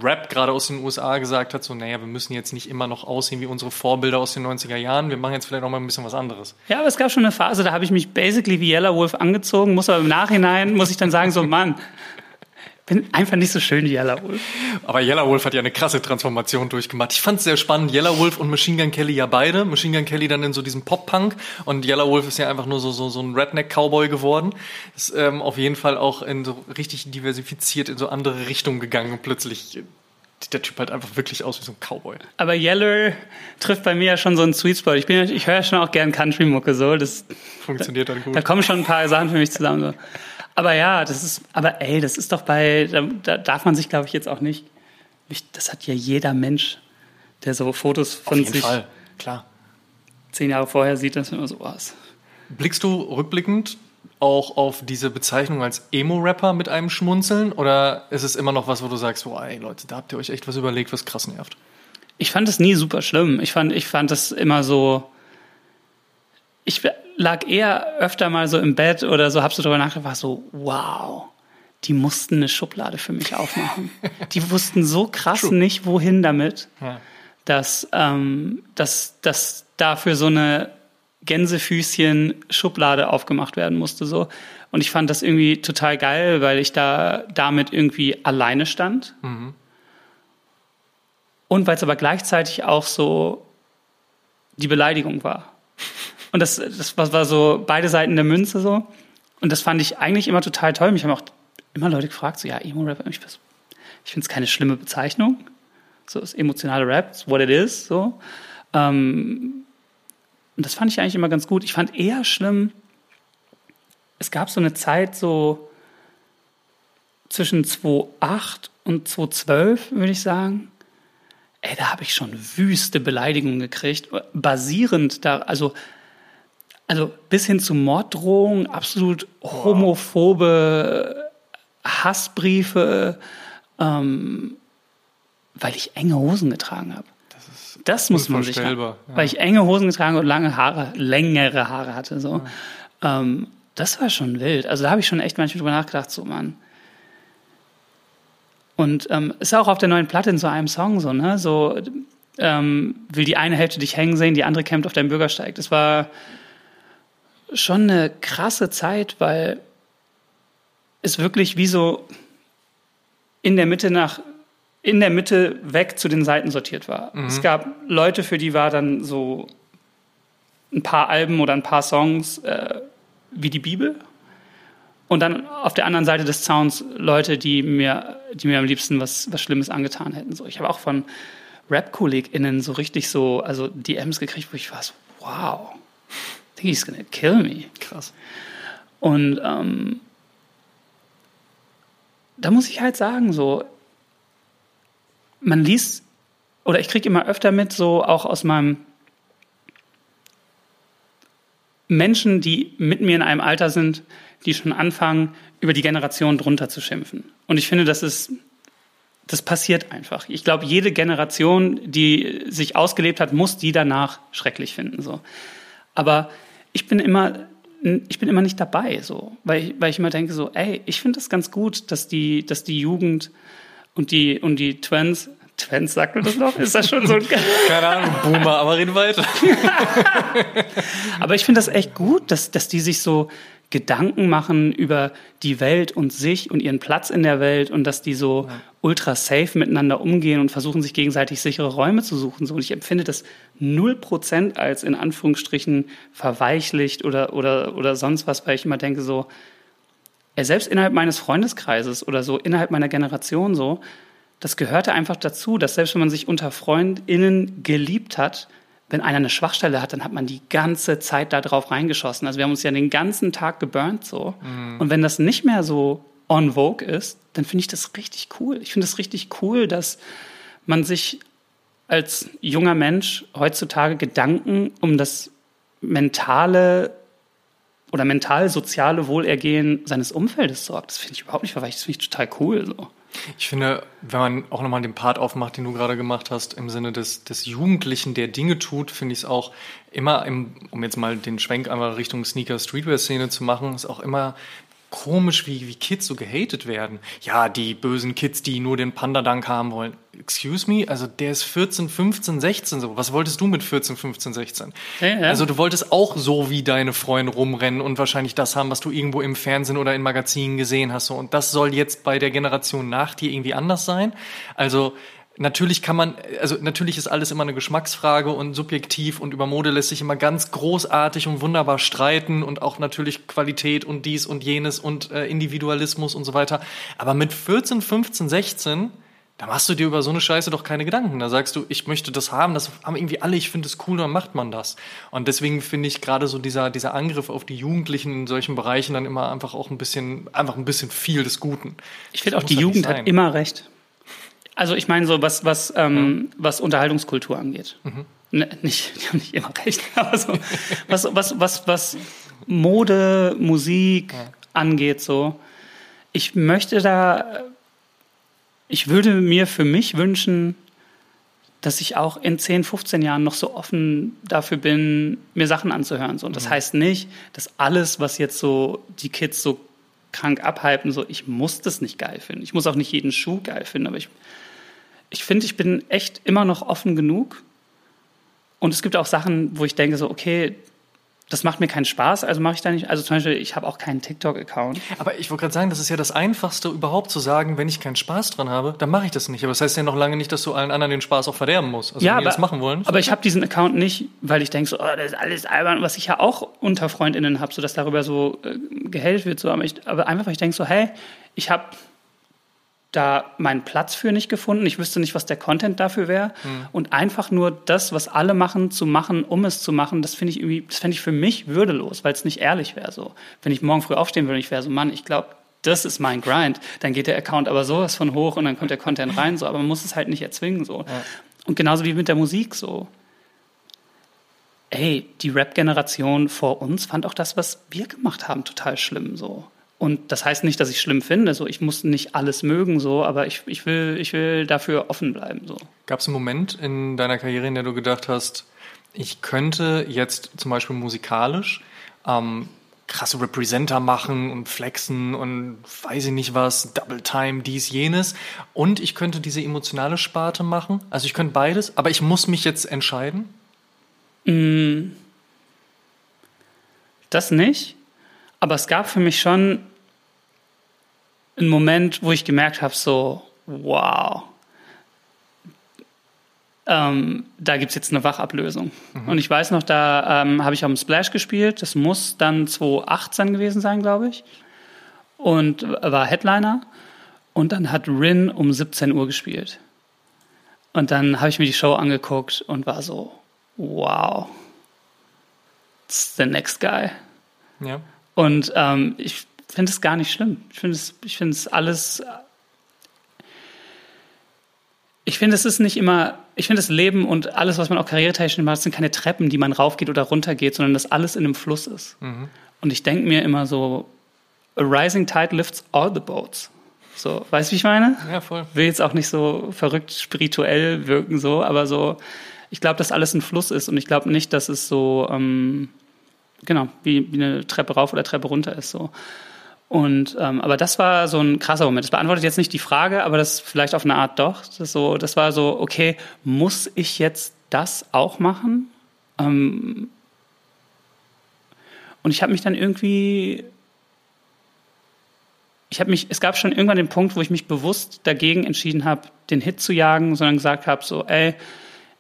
Rap gerade aus den USA gesagt hat, so, naja, wir müssen jetzt nicht immer noch aussehen wie unsere Vorbilder aus den 90er Jahren, wir machen jetzt vielleicht noch mal ein bisschen was anderes. Ja, aber es gab schon eine Phase, da habe ich mich basically wie Yellow Wolf angezogen, muss aber im Nachhinein, muss ich dann sagen, so, Mann, bin einfach nicht so schön wie Yellow Wolf. Aber Yellow Wolf hat ja eine krasse Transformation durchgemacht. Ich fand es sehr spannend. Yellow Wolf und Machine Gun Kelly ja beide. Machine Gun Kelly dann in so diesem Pop-Punk und Yellow Wolf ist ja einfach nur so, so, so ein Redneck-Cowboy geworden. Ist ähm, auf jeden Fall auch in so richtig diversifiziert in so andere Richtungen gegangen und plötzlich sieht der Typ halt einfach wirklich aus wie so ein Cowboy. Aber Yellow trifft bei mir ja schon so einen Sweet Spot. Ich, bin, ich höre schon auch gern Country-Mucke so. Das funktioniert dann gut. Da kommen schon ein paar Sachen für mich zusammen. So. Aber ja, das ist, aber ey, das ist doch bei, da, da darf man sich, glaube ich, jetzt auch nicht, das hat ja jeder Mensch, der so Fotos von Auf jeden sich Fall, klar. zehn Jahre vorher sieht, dass immer so was. Blickst du rückblickend auch auf diese Bezeichnung als Emo-Rapper mit einem Schmunzeln oder ist es immer noch was, wo du sagst, boah, ey Leute, da habt ihr euch echt was überlegt, was krass nervt? Ich fand es nie super schlimm. Ich fand, ich fand das immer so. Ich lag eher öfter mal so im Bett oder so, hab so drüber nachgedacht, war so, wow, die mussten eine Schublade für mich aufmachen. die wussten so krass True. nicht, wohin damit, ja. dass, ähm, dass, dass dafür so eine Gänsefüßchen-Schublade aufgemacht werden musste. So. Und ich fand das irgendwie total geil, weil ich da damit irgendwie alleine stand. Mhm. Und weil es aber gleichzeitig auch so die Beleidigung war. Und das, das war so beide Seiten der Münze so. Und das fand ich eigentlich immer total toll. Mich haben auch immer Leute gefragt, so, ja, Emo-Rap, ich, ich finde es keine schlimme Bezeichnung. So, ist emotionale Rap, ist what it is, so. Ähm, und das fand ich eigentlich immer ganz gut. Ich fand eher schlimm, es gab so eine Zeit so zwischen 2008 und 2012, würde ich sagen. Ey, da habe ich schon wüste Beleidigungen gekriegt, basierend da, also also bis hin zu Morddrohungen, absolut homophobe Hassbriefe, ähm, weil ich enge Hosen getragen habe. Das, das muss man sich haben, ja. weil ich enge Hosen getragen und lange Haare, längere Haare hatte. So, ja. ähm, das war schon wild. Also da habe ich schon echt manchmal drüber nachgedacht, so Mann. Und ähm, ist auch auf der neuen Platte in so einem Song so, ne? So ähm, will die eine Hälfte dich hängen sehen, die andere kämpft auf deinem Bürgersteig. Das war schon eine krasse Zeit, weil es wirklich wie so in der Mitte nach in der Mitte weg zu den Seiten sortiert war. Mhm. Es gab Leute, für die war dann so ein paar Alben oder ein paar Songs äh, wie die Bibel. Und dann auf der anderen Seite des Zauns Leute, die mir, die mir am liebsten was, was Schlimmes angetan hätten. So, ich habe auch von Rap-KollegInnen so richtig so, also DMs gekriegt, wo ich war so, wow, think he's gonna kill me. Krass. Und ähm, da muss ich halt sagen, so, man liest, oder ich kriege immer öfter mit, so auch aus meinem Menschen, die mit mir in einem Alter sind, die schon anfangen, über die Generation drunter zu schimpfen. Und ich finde, das ist, das passiert einfach. Ich glaube, jede Generation, die sich ausgelebt hat, muss die danach schrecklich finden, so. Aber ich bin immer, ich bin immer nicht dabei, so, weil ich, weil ich immer denke so, ey, ich finde das ganz gut, dass die, dass die Jugend und die, und die Twins, Twins sagt man das noch? Ist das schon so ein... Keine Ahnung, Boomer, aber reden weiter. aber ich finde das echt gut, dass, dass die sich so Gedanken machen über die Welt und sich und ihren Platz in der Welt und dass die so ja. Ultra safe miteinander umgehen und versuchen, sich gegenseitig sichere Räume zu suchen. So, und ich empfinde das null Prozent als in Anführungsstrichen verweichlicht oder, oder, oder sonst was, weil ich immer denke so, ja, selbst innerhalb meines Freundeskreises oder so, innerhalb meiner Generation so, das gehörte einfach dazu, dass selbst wenn man sich unter FreundInnen geliebt hat, wenn einer eine Schwachstelle hat, dann hat man die ganze Zeit da drauf reingeschossen. Also wir haben uns ja den ganzen Tag geburnt so. Mhm. Und wenn das nicht mehr so on vogue ist, dann finde ich das richtig cool. Ich finde es richtig cool, dass man sich als junger Mensch heutzutage Gedanken um das mentale oder mental-soziale Wohlergehen seines Umfeldes sorgt. Das finde ich überhaupt nicht verweicht. Das finde ich total cool. So. Ich finde, wenn man auch nochmal den Part aufmacht, den du gerade gemacht hast, im Sinne des, des Jugendlichen, der Dinge tut, finde ich es auch immer, im, um jetzt mal den Schwenk einmal Richtung Sneaker-Streetwear-Szene zu machen, ist auch immer komisch, wie, wie Kids so gehatet werden. Ja, die bösen Kids, die nur den Panda-Dank haben wollen. Excuse me? Also der ist 14, 15, 16 so. Was wolltest du mit 14, 15, 16? Ja, ja. Also du wolltest auch so wie deine Freunde rumrennen und wahrscheinlich das haben, was du irgendwo im Fernsehen oder in Magazinen gesehen hast. So. Und das soll jetzt bei der Generation nach dir irgendwie anders sein. Also Natürlich kann man, also natürlich ist alles immer eine Geschmacksfrage und subjektiv und über Mode lässt sich immer ganz großartig und wunderbar streiten und auch natürlich Qualität und dies und jenes und äh, Individualismus und so weiter. Aber mit 14, 15, 16, da machst du dir über so eine Scheiße doch keine Gedanken. Da sagst du, ich möchte das haben, das haben irgendwie alle, ich finde es cool, dann macht man das. Und deswegen finde ich gerade so dieser, dieser Angriff auf die Jugendlichen in solchen Bereichen dann immer einfach auch ein bisschen, einfach ein bisschen viel des Guten. Ich finde auch, die Jugend hat immer recht. Also ich meine so, was, was, ähm, was Unterhaltungskultur angeht. Mhm. Ne, nicht, die haben nicht immer recht, aber so, was, was, was, was Mode, Musik ja. angeht, so. Ich möchte da, ich würde mir für mich wünschen, dass ich auch in 10, 15 Jahren noch so offen dafür bin, mir Sachen anzuhören. So. Und das mhm. heißt nicht, dass alles, was jetzt so die Kids so krank abhypen, so ich muss das nicht geil finden. Ich muss auch nicht jeden Schuh geil finden, aber ich ich finde, ich bin echt immer noch offen genug. Und es gibt auch Sachen, wo ich denke so, okay, das macht mir keinen Spaß, also mache ich da nicht. Also zum Beispiel, ich habe auch keinen TikTok-Account. Aber ich wollte gerade sagen, das ist ja das Einfachste überhaupt zu sagen, wenn ich keinen Spaß dran habe, dann mache ich das nicht. Aber das heißt ja noch lange nicht, dass du allen anderen den Spaß auch verderben musst. Also ja, wenn aber, die das machen wollen. Aber ich habe diesen Account nicht, weil ich denke so, oh, das ist alles albern, was ich ja auch unter FreundInnen habe, so dass darüber so äh, gehellt wird. So. Aber, ich, aber einfach, weil ich denke so, hey, ich habe da meinen Platz für nicht gefunden. Ich wüsste nicht, was der Content dafür wäre. Mhm. Und einfach nur das, was alle machen, zu machen, um es zu machen, das finde ich irgendwie, das fände ich für mich würdelos, weil es nicht ehrlich wäre. So, wenn ich morgen früh aufstehen würde, ich wäre so, Mann, ich glaube, das ist mein Grind. Dann geht der Account aber sowas von hoch und dann kommt der Content rein. So, aber man muss es halt nicht erzwingen. So. Ja. Und genauso wie mit der Musik so. Ey, die Rap-Generation vor uns fand auch das, was wir gemacht haben, total schlimm. So. Und das heißt nicht, dass ich schlimm finde. So, ich muss nicht alles mögen, so, aber ich, ich, will, ich will dafür offen bleiben. So. Gab es einen Moment in deiner Karriere, in der du gedacht hast, ich könnte jetzt zum Beispiel musikalisch ähm, krasse Representer machen und flexen und weiß ich nicht was, Double Time, dies, jenes. Und ich könnte diese emotionale Sparte machen. Also ich könnte beides, aber ich muss mich jetzt entscheiden. Mm. Das nicht. Aber es gab für mich schon einen Moment, wo ich gemerkt habe, so, wow, ähm, da gibt es jetzt eine Wachablösung. Mhm. Und ich weiß noch, da ähm, habe ich am Splash gespielt. Das muss dann 2018 gewesen sein, glaube ich. Und war Headliner. Und dann hat Rin um 17 Uhr gespielt. Und dann habe ich mir die Show angeguckt und war so, wow, it's the next guy. Ja. Und ähm, ich finde es gar nicht schlimm. Ich finde es, ich finde es alles. Ich finde, es ist nicht immer, ich finde das Leben und alles, was man auch karrieretechnisch macht, sind keine Treppen, die man raufgeht oder runtergeht, sondern dass alles in einem Fluss ist. Mhm. Und ich denke mir immer so, a rising tide lifts all the boats. So, weißt du, wie ich meine? Ja, voll. Will jetzt auch nicht so verrückt spirituell wirken, so, aber so, ich glaube, dass alles ein Fluss ist und ich glaube nicht, dass es so, ähm, genau, wie, wie eine Treppe rauf oder Treppe runter ist. So. Und ähm, aber das war so ein krasser Moment. Das beantwortet jetzt nicht die Frage, aber das vielleicht auf eine Art doch. Das, so, das war so, okay, muss ich jetzt das auch machen? Ähm, und ich habe mich dann irgendwie, ich habe mich, es gab schon irgendwann den Punkt, wo ich mich bewusst dagegen entschieden habe, den Hit zu jagen, sondern gesagt habe, so, ey,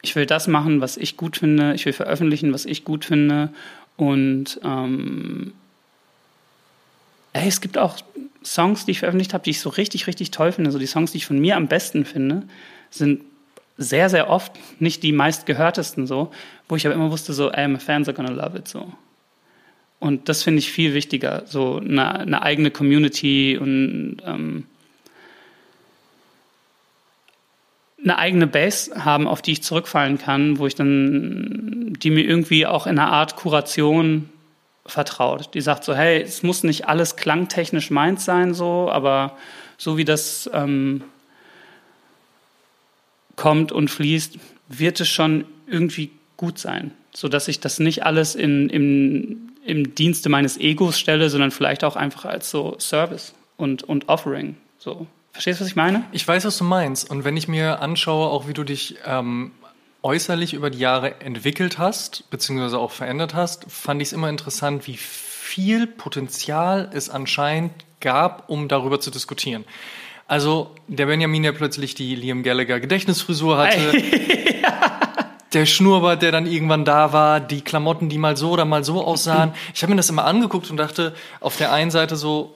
ich will das machen, was ich gut finde, ich will veröffentlichen, was ich gut finde und ähm, ey, es gibt auch Songs, die ich veröffentlicht habe, die ich so richtig, richtig toll finde. So die Songs, die ich von mir am besten finde, sind sehr, sehr oft nicht die meistgehörtesten so, wo ich aber immer wusste, so, ey, my fans are gonna love it so. Und das finde ich viel wichtiger, so eine, eine eigene Community und ähm, eine eigene Base haben, auf die ich zurückfallen kann, wo ich dann, die mir irgendwie auch in einer Art Kuration vertraut. Die sagt so, hey, es muss nicht alles klangtechnisch meins sein, so, aber so wie das ähm, kommt und fließt, wird es schon irgendwie gut sein, so dass ich das nicht alles in, in, im Dienste meines Egos stelle, sondern vielleicht auch einfach als so Service und, und Offering. So. Verstehst du, was ich meine? Ich weiß, was du meinst. Und wenn ich mir anschaue, auch wie du dich ähm, äußerlich über die Jahre entwickelt hast, beziehungsweise auch verändert hast, fand ich es immer interessant, wie viel Potenzial es anscheinend gab, um darüber zu diskutieren. Also der Benjamin, der plötzlich die Liam Gallagher Gedächtnisfrisur hatte, der Schnurrbart, der dann irgendwann da war, die Klamotten, die mal so oder mal so aussahen. Ich habe mir das immer angeguckt und dachte, auf der einen Seite so,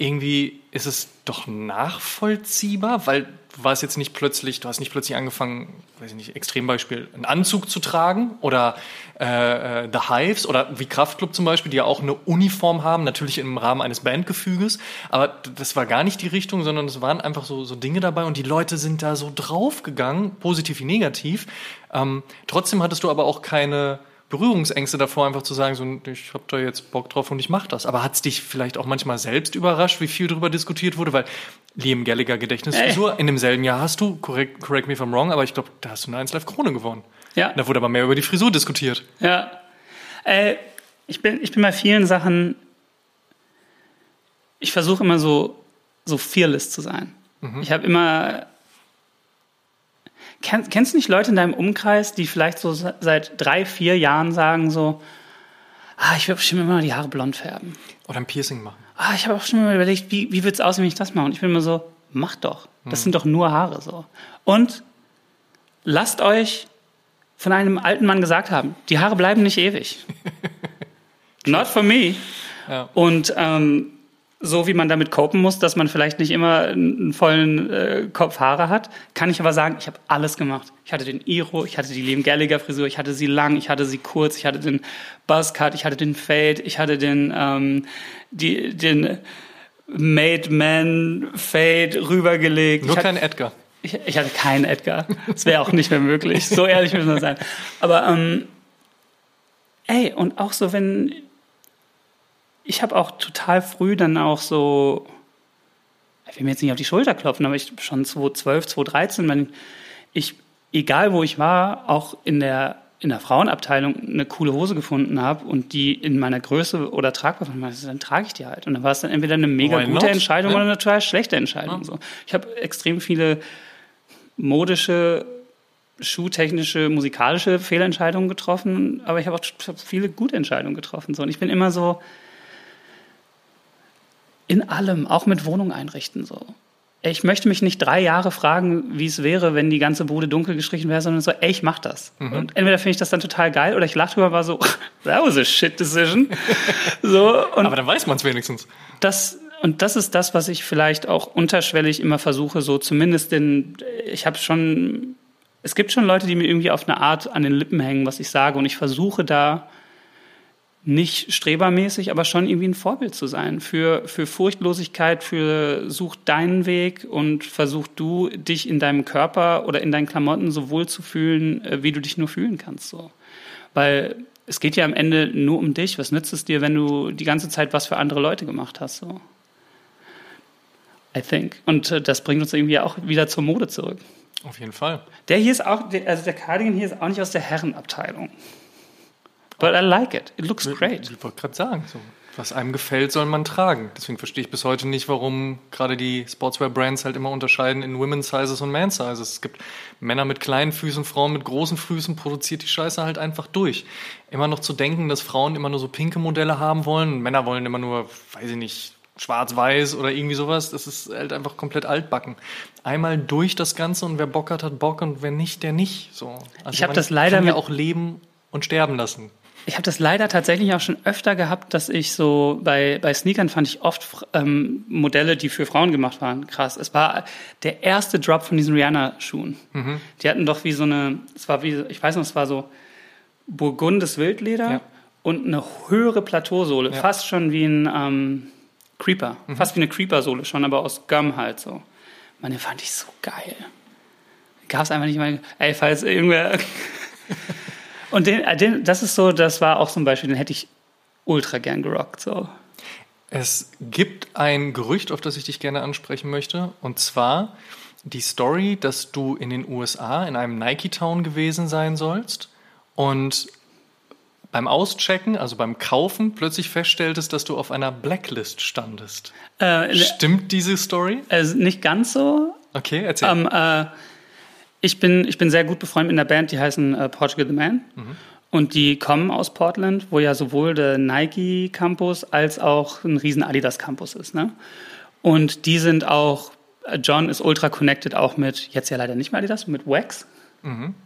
irgendwie ist es doch nachvollziehbar, weil du warst jetzt nicht plötzlich, du hast nicht plötzlich angefangen, weiß ich nicht, Extrembeispiel, einen Anzug zu tragen oder äh, äh, The Hives oder wie Kraftclub zum Beispiel, die ja auch eine Uniform haben, natürlich im Rahmen eines Bandgefüges, aber das war gar nicht die Richtung, sondern es waren einfach so, so Dinge dabei und die Leute sind da so draufgegangen, positiv wie negativ. Ähm, trotzdem hattest du aber auch keine Berührungsängste davor, einfach zu sagen, so, ich habe da jetzt Bock drauf und ich mache das. Aber hat es dich vielleicht auch manchmal selbst überrascht, wie viel darüber diskutiert wurde? Weil Liam Gallagher Gedächtnisfrisur, in demselben Jahr hast du, correct, correct me if I'm wrong, aber ich glaube, da hast du eine 1 Live Krone gewonnen. Ja. Da wurde aber mehr über die Frisur diskutiert. Ja. Äh, ich, bin, ich bin bei vielen Sachen, ich versuche immer so, so fearless zu sein. Mhm. Ich habe immer Kenn, kennst du nicht Leute in deinem Umkreis, die vielleicht so seit drei, vier Jahren sagen so, ah, ich will bestimmt immer die Haare blond färben. Oder ein Piercing machen. Ah, ich habe auch schon mal überlegt, wie, wie wird es aussehen, wenn ich das mache? Und ich bin immer so, mach doch. Das hm. sind doch nur Haare so. Und lasst euch von einem alten Mann gesagt haben, die Haare bleiben nicht ewig. Not for me. Ja. Und ähm, so wie man damit copen muss, dass man vielleicht nicht immer einen vollen äh, Kopf Haare hat, kann ich aber sagen, ich habe alles gemacht. Ich hatte den Iro, ich hatte die Liam Gallagher Frisur, ich hatte sie lang, ich hatte sie kurz, ich hatte den Buzzcut, ich hatte den Fade, ich hatte den ähm, die, den Made Man Fade rübergelegt. Nur kein Edgar. Ich, ich, hatte keinen Edgar. Das wäre auch nicht mehr möglich. So ehrlich müssen wir sein. Aber ähm, ey, und auch so, wenn ich habe auch total früh dann auch so, ich will mir jetzt nicht auf die Schulter klopfen, aber ich schon 2012, 2013, wenn ich, egal wo ich war, auch in der in der Frauenabteilung eine coole Hose gefunden habe und die in meiner Größe oder tragbar fand, dann trage ich die halt. Und dann war es dann entweder eine mega Why gute not? Entscheidung ja. oder eine total schlechte Entscheidung. Ja. So. Ich habe extrem viele modische, schuhtechnische, musikalische Fehlentscheidungen getroffen, aber ich habe auch viele gute Entscheidungen getroffen. So. Und ich bin immer so, in allem, auch mit Wohnung einrichten so. Ich möchte mich nicht drei Jahre fragen, wie es wäre, wenn die ganze Bude dunkel gestrichen wäre, sondern so, ey, ich mach das. Mhm. Und entweder finde ich das dann total geil oder ich lache drüber, war so, that was a shit decision. so, Aber dann weiß man es wenigstens. Das, und das ist das, was ich vielleicht auch unterschwellig immer versuche, so zumindest den, ich habe schon, es gibt schon Leute, die mir irgendwie auf eine Art an den Lippen hängen, was ich sage und ich versuche da nicht strebermäßig, aber schon irgendwie ein Vorbild zu sein für, für Furchtlosigkeit, für such deinen Weg und versuch du, dich in deinem Körper oder in deinen Klamotten so wohl zu fühlen, äh, wie du dich nur fühlen kannst. So. Weil es geht ja am Ende nur um dich. Was nützt es dir, wenn du die ganze Zeit was für andere Leute gemacht hast? So. I think. Und äh, das bringt uns irgendwie auch wieder zur Mode zurück. Auf jeden Fall. Der hier ist auch, also der Cardigan hier ist auch nicht aus der Herrenabteilung. But I like it. It looks great. Ich wollte gerade sagen, so, was einem gefällt, soll man tragen. Deswegen verstehe ich bis heute nicht, warum gerade die Sportswear-Brands halt immer unterscheiden in Women's Sizes und Man Sizes. Es gibt Männer mit kleinen Füßen, Frauen mit großen Füßen, produziert die Scheiße halt einfach durch. Immer noch zu denken, dass Frauen immer nur so pinke Modelle haben wollen, Männer wollen immer nur, weiß ich nicht, schwarz-weiß oder irgendwie sowas, das ist halt einfach komplett altbacken. Einmal durch das Ganze und wer Bock hat, hat Bock und wer nicht, der nicht. So. Also ich habe das leider kann ja auch leben und sterben lassen. Ich habe das leider tatsächlich auch schon öfter gehabt, dass ich so bei, bei Sneakern fand ich oft ähm, Modelle, die für Frauen gemacht waren. Krass. Es war der erste Drop von diesen Rihanna-Schuhen. Mhm. Die hatten doch wie so eine, es war wie, ich weiß noch, es war so burgundes Wildleder ja. und eine höhere Plateausohle, ja. fast schon wie ein ähm, Creeper. Mhm. Fast wie eine Creeper-Sohle schon, aber aus Gum halt so. Den fand ich so geil. Gab es einfach nicht mal. Ey, falls irgendwer. Und den, äh, den, das ist so, das war auch zum Beispiel, den hätte ich ultra gern gerockt. So. Es gibt ein Gerücht, auf das ich dich gerne ansprechen möchte, und zwar die Story, dass du in den USA in einem Nike Town gewesen sein sollst und beim Auschecken, also beim Kaufen, plötzlich feststelltest, dass du auf einer Blacklist standest. Äh, Stimmt diese Story? Also nicht ganz so. Okay, erzähl. Ähm, äh, ich, bin, ich bin sehr gut befreundet mit einer Band, die heißen äh, Portugal the Man. Und die kommen aus Portland, wo ja sowohl der Nike Campus als auch ein riesen Adidas Campus ist. Ne? Und die sind auch, äh, John ist ultra connected auch mit, jetzt ja leider nicht mehr Adidas, mit Wax.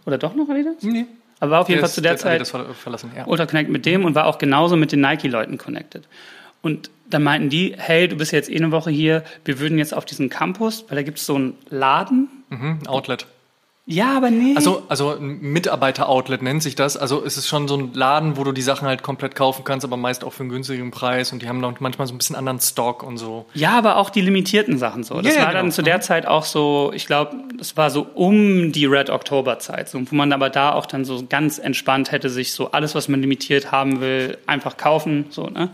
Oder doch noch Adidas? nee. Aber war auf jeden Fall zu der Zeit ja. ultra connected mit dem und war auch genauso mit den Nike-Leuten connected. Und dann meinten die, hey, du bist jetzt eh eine Woche hier, wir würden jetzt auf diesen Campus, weil da gibt es so einen Laden. Mhm, Outlet. Ja, aber nee. Also, also ein Mitarbeiter-Outlet nennt sich das. Also es ist schon so ein Laden, wo du die Sachen halt komplett kaufen kannst, aber meist auch für einen günstigen Preis und die haben dann manchmal so ein bisschen anderen Stock und so. ja, aber auch die limitierten Sachen so. Das ja, war dann genau. zu der Mhm. Zeit auch so, ich glaube, das war so um die Red Oktober Zeit, so, wo man aber da auch dann so ganz entspannt hätte sich so alles, was man limitiert haben will, einfach kaufen, so, ne?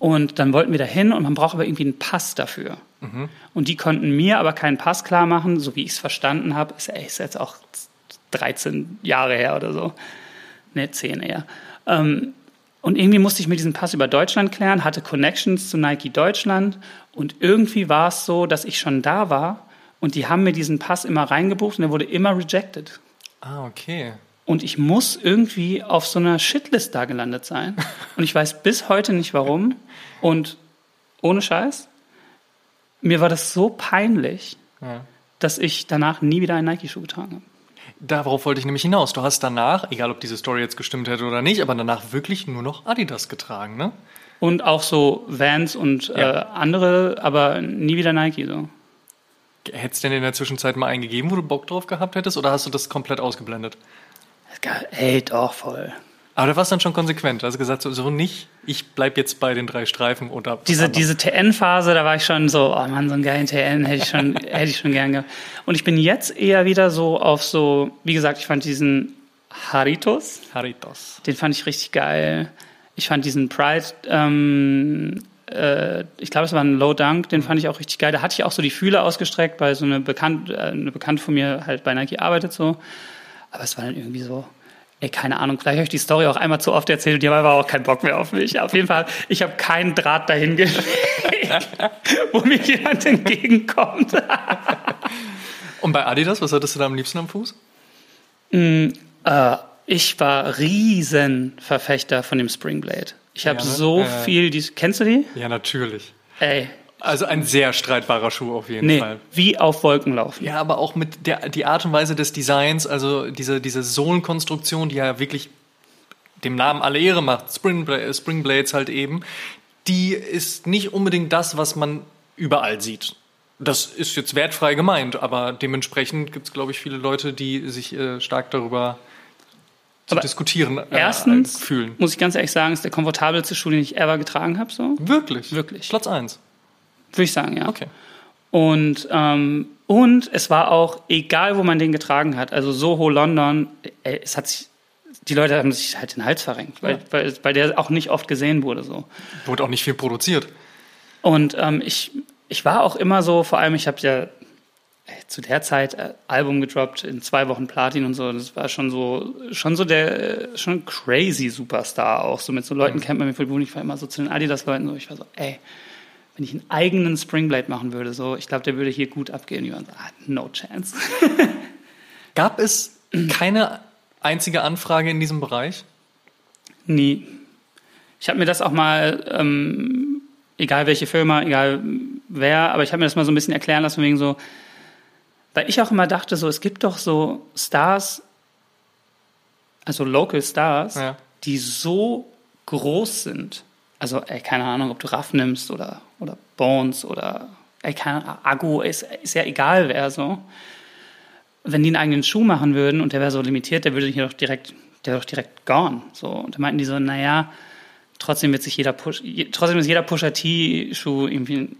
Und dann wollten wir da hin und man braucht aber irgendwie einen Pass dafür. Und die konnten mir aber keinen Pass klar machen, so wie ich es verstanden habe. Ist, ist jetzt auch 13 Jahre her oder so. Ne, 10 eher. Ähm, und irgendwie musste ich mir diesen Pass über Deutschland klären, hatte Connections zu Nike Deutschland und irgendwie war es so, dass ich schon da war und die haben mir diesen Pass immer reingebucht und der wurde immer rejected. Ah, okay. Und ich muss irgendwie auf so einer Shitlist da gelandet sein. Und ich weiß bis heute nicht warum. Und ohne Scheiß, mir war das so peinlich, Ja. dass ich danach nie wieder einen Nike-Schuh getragen habe. Darauf wollte ich nämlich hinaus. Du hast danach, egal ob diese Story jetzt gestimmt hätte oder nicht, aber danach wirklich nur noch Adidas getragen, ne? Und auch so Vans und äh, Ja. andere, aber nie wieder Nike. So. Hättest du denn in der Zwischenzeit mal einen gegeben, wo du Bock drauf gehabt hättest, oder hast du das komplett ausgeblendet? Ey, doch, voll. Aber du warst dann schon konsequent. Also gesagt, so, so nicht, ich bleib jetzt bei den drei Streifen oder Diese, diese TN-Phase, da war ich schon so, oh Mann, so einen geilen TN hätte ich schon, hätte ich schon gern gehabt. Und ich bin jetzt eher wieder so auf so, wie gesagt, ich fand diesen Haritos, Haritos. den fand ich richtig geil. Ich fand diesen Pride, ähm, äh, ich glaube, es war ein Low Dunk, den fand ich auch richtig geil. Da hatte ich auch so die Fühler ausgestreckt, weil so eine Bekannte, äh, eine Bekannte von mir halt bei Nike arbeitet so. Aber es war dann irgendwie so, ey, keine Ahnung, vielleicht habe ich die Story auch einmal zu oft erzählt und die haben aber auch keinen Bock mehr auf mich. Auf jeden Fall, ich habe keinen Draht dahin gelegt, wo mir jemand entgegenkommt. Und bei Adidas, was hattest du da am liebsten am Fuß? Äh, ich war riesen Verfechter von dem Springblade. Ich habe Ja, ne? so Äh. viel, die, kennst du die? Ja, natürlich. Ey, Also ein sehr streitbarer Schuh auf jeden nee, Fall. wie auf Wolken laufen. Ja, aber auch mit der die Art und Weise des Designs, also diese, diese Sohlenkonstruktion, die ja wirklich dem Namen alle Ehre macht, Springblades, Springblades halt eben, die ist nicht unbedingt das, was man überall sieht. Das ist jetzt wertfrei gemeint, aber dementsprechend gibt es, glaube ich, viele Leute, die sich äh, stark darüber zu Aber diskutieren äh, Erstens fühlen. muss ich ganz ehrlich sagen, ist der komfortabelste Schuh, den ich ever getragen habe. So Wirklich? Wirklich. Platz eins. Würde ich sagen, ja. Okay. Und ähm, und es war auch egal, wo man den getragen hat. Also Soho London, ey, es hat sich die Leute haben sich halt den Hals verrenkt, weil, Ja. weil, weil der auch nicht oft gesehen wurde so. Wurde auch nicht viel produziert. Und ähm, ich, ich war auch immer so, vor allem, ich habe ja äh, zu der Zeit äh, Album gedroppt, in zwei Wochen Platin und so. Das war schon so, schon so der, äh, schon crazy Superstar auch. So mit so Leuten kennt man mich voll gut. Ich war immer so zu den Adidas-Leuten so, ich war so, ey, wenn ich einen eigenen Springblade machen würde, so, ich glaube, der würde hier gut abgehen. So, ah, no chance. Gab es keine einzige Anfrage in diesem Bereich? Nie. Ich habe mir das auch mal, ähm, egal welche Firma, egal wer, aber ich habe mir das mal so ein bisschen erklären lassen, wegen so, weil ich auch immer dachte, so, es gibt doch so Stars, also Local Stars, Ja. die so groß sind. Also, ey, keine Ahnung, ob du Raff nimmst oder Bones oder, Agu, ist, ist ja egal, wer so. Wenn die einen eigenen Schuh machen würden und der wäre so limitiert, der würde hier doch direkt, der wäre doch direkt gone. So. Und da meinten die so, naja, trotzdem wird sich jeder Push, trotzdem ist jeder Pusher T-Schuh irgendwie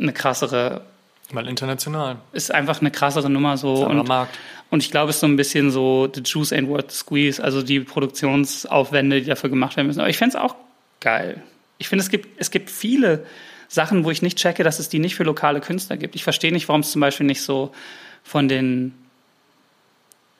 eine krassere, Mal international. ist einfach eine krassere Nummer so. Und, Markt. und ich glaube, es ist so ein bisschen so, the juice ain't worth the squeeze, also die Produktionsaufwände, die dafür gemacht werden müssen. Aber ich fände es auch geil. Ich finde, es gibt, es gibt viele Sachen, wo ich nicht checke, dass es die nicht für lokale Künstler gibt. Ich verstehe nicht, warum es zum Beispiel nicht so von den,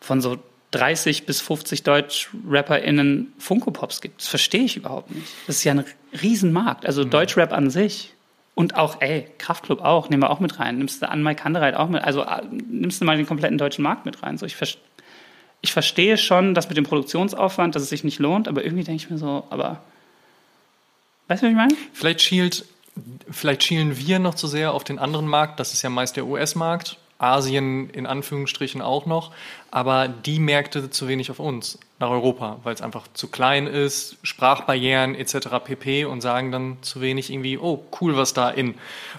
von so 30 bis 50 Deutsch-RapperInnen Funko-Pops gibt. Das verstehe ich überhaupt nicht. Das ist ja ein Riesenmarkt. Also mhm. Deutschrap an sich. Und auch, ey, Kraftclub auch, nehmen wir auch mit rein. Nimmst du an Mike Kandereit auch mit, also äh, nimmst du mal den kompletten deutschen Markt mit rein. So, ich, ich verstehe schon, dass mit dem Produktionsaufwand, dass es sich nicht lohnt, aber irgendwie denke ich mir so, aber weißt du, was ich meine? Vielleicht schielt, vielleicht schielen wir noch zu sehr auf den anderen Markt, das ist ja meist der US-Markt Asien in Anführungsstrichen auch noch, aber die Märkte zu wenig auf uns, nach Europa, weil es einfach zu klein ist, Sprachbarrieren etc. pp. und sagen dann zu wenig irgendwie, oh cool, was da in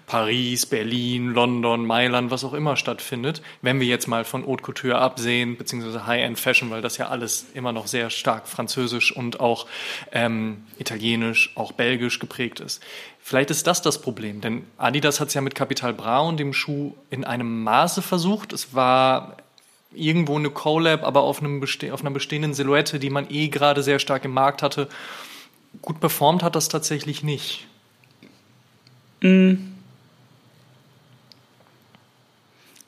Paris, Berlin, London, Mailand, was auch immer stattfindet. Wenn wir jetzt mal von Haute Couture absehen, beziehungsweise High-End Fashion, weil das ja alles immer noch sehr stark französisch und auch ähm, italienisch, auch belgisch geprägt ist. Vielleicht ist das das Problem, denn Adidas hat es ja mit Capital Bra und dem Schuh in einem Maße versucht. Es war irgendwo eine Collab, aber auf, einem auf einer bestehenden Silhouette, die man eh gerade sehr stark im Markt hatte. Gut performt hat das tatsächlich nicht. Mm.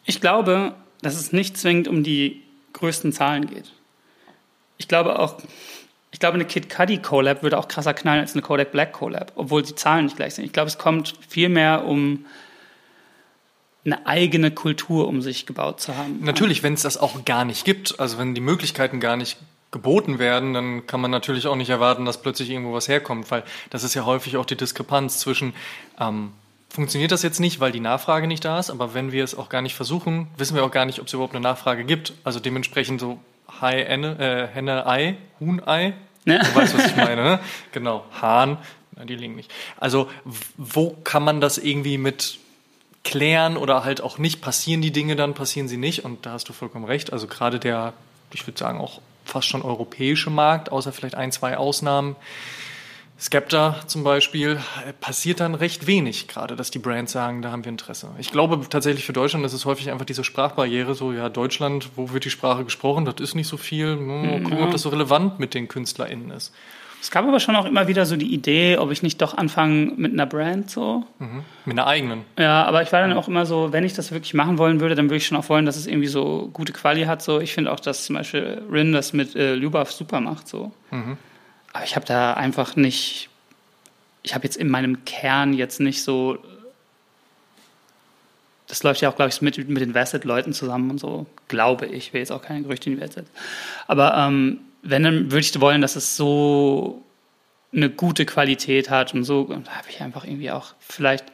Ich glaube, dass es nicht zwingend um die größten Zahlen geht. Ich glaube auch, ich glaube, eine Kid Cudi Collab würde auch krasser knallen als eine Kodak Black Collab, obwohl die Zahlen nicht gleich sind. Ich glaube, es kommt viel mehr um eine eigene Kultur um sich gebaut zu haben. Natürlich, wenn es das auch gar nicht gibt, also wenn die Möglichkeiten gar nicht geboten werden, dann kann man natürlich auch nicht erwarten, dass plötzlich irgendwo was herkommt, weil das ist ja häufig auch die Diskrepanz zwischen ähm, funktioniert das jetzt nicht, weil die Nachfrage nicht da ist, aber wenn wir es auch gar nicht versuchen, wissen wir auch gar nicht, ob es überhaupt eine Nachfrage gibt. Also dementsprechend so Hai, Henne, äh, Henne, Ei, Huhn, Ei. Ja. Du weißt, was ich meine, ne? Genau, Hahn, die liegen nicht. Also, wo kann man das irgendwie mit klären oder halt auch nicht? Passieren die Dinge dann, passieren sie nicht? Und da hast du vollkommen recht. Also, gerade der, ich würde sagen, auch fast schon europäische Markt, außer vielleicht ein, zwei Ausnahmen, Skepta zum Beispiel, äh, passiert dann recht wenig, gerade dass die Brands sagen, da haben wir Interesse. Ich glaube tatsächlich für Deutschland ist es häufig einfach diese Sprachbarriere, so ja, Deutschland, wo wird die Sprache gesprochen, das ist nicht so viel, hm, gucken, ob das so relevant mit den KünstlerInnen ist. Es gab aber schon auch immer wieder so die Idee, ob ich nicht doch anfange mit einer Brand so. Mhm. Mit einer eigenen. Ja, aber ich war dann auch immer so, wenn ich das wirklich machen wollen würde, dann würde ich schon auch wollen, dass es irgendwie so gute Quali hat. So, ich finde auch, dass zum Beispiel Rin das mit äh, Lubav super macht. So. Mhm. Aber ich habe da einfach nicht, ich habe jetzt in meinem Kern jetzt nicht so, das läuft ja auch, glaube ich, mit, mit den Vested-Leuten zusammen und so, glaube ich. Ich will jetzt auch keine Gerüchte in die Welt setzen. Aber ähm, wenn, dann würde ich wollen, dass es so eine gute Qualität hat und so, und da habe ich einfach irgendwie auch vielleicht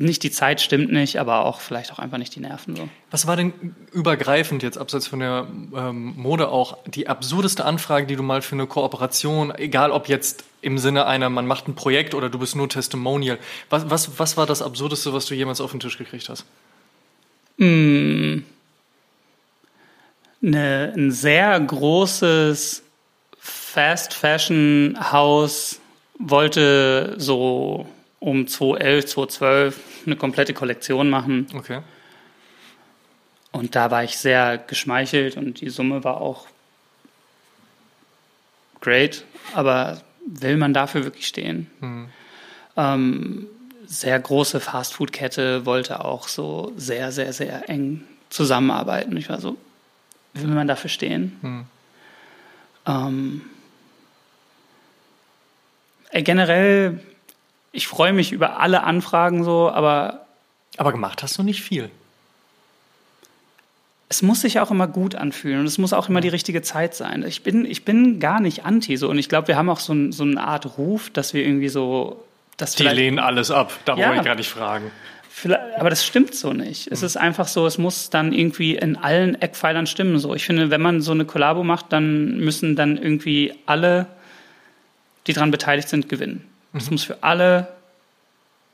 nicht die Zeit stimmt nicht, aber auch vielleicht auch einfach nicht die Nerven so. Was war denn übergreifend jetzt abseits von der ähm, Mode auch die absurdeste Anfrage, die du mal für eine Kooperation, egal ob jetzt im Sinne einer, man macht ein Projekt oder du bist nur Testimonial, was, was, was war das absurdeste, was du jemals auf den Tisch gekriegt hast? Mm. Ne, ein sehr großes Fast Fashion Haus wollte so um 2011, 2012 eine komplette Kollektion machen. Okay. Und da war ich sehr geschmeichelt und die Summe war auch great, aber will man dafür wirklich stehen? Mhm. Ähm, sehr große Fastfood-Kette wollte auch so sehr, sehr, sehr eng zusammenarbeiten. Ich war so, will man dafür stehen? Mhm. Ähm, generell ich freue mich über alle Anfragen so, aber. Aber gemacht hast du nicht viel. Es muss sich auch immer gut anfühlen und es muss auch immer die richtige Zeit sein. Ich bin, ich bin gar nicht anti so und ich glaube, wir haben auch so, ein, so eine Art Ruf, dass wir irgendwie so. Dass die lehnen alles ab, da ja, wollte ich gar nicht fragen. Aber das stimmt so nicht. Es hm. ist einfach so, es muss dann irgendwie in allen Eckpfeilern stimmen. So, ich finde, wenn man so eine Kollabo macht, dann müssen dann irgendwie alle, die daran beteiligt sind, gewinnen. Es mhm. muss für alle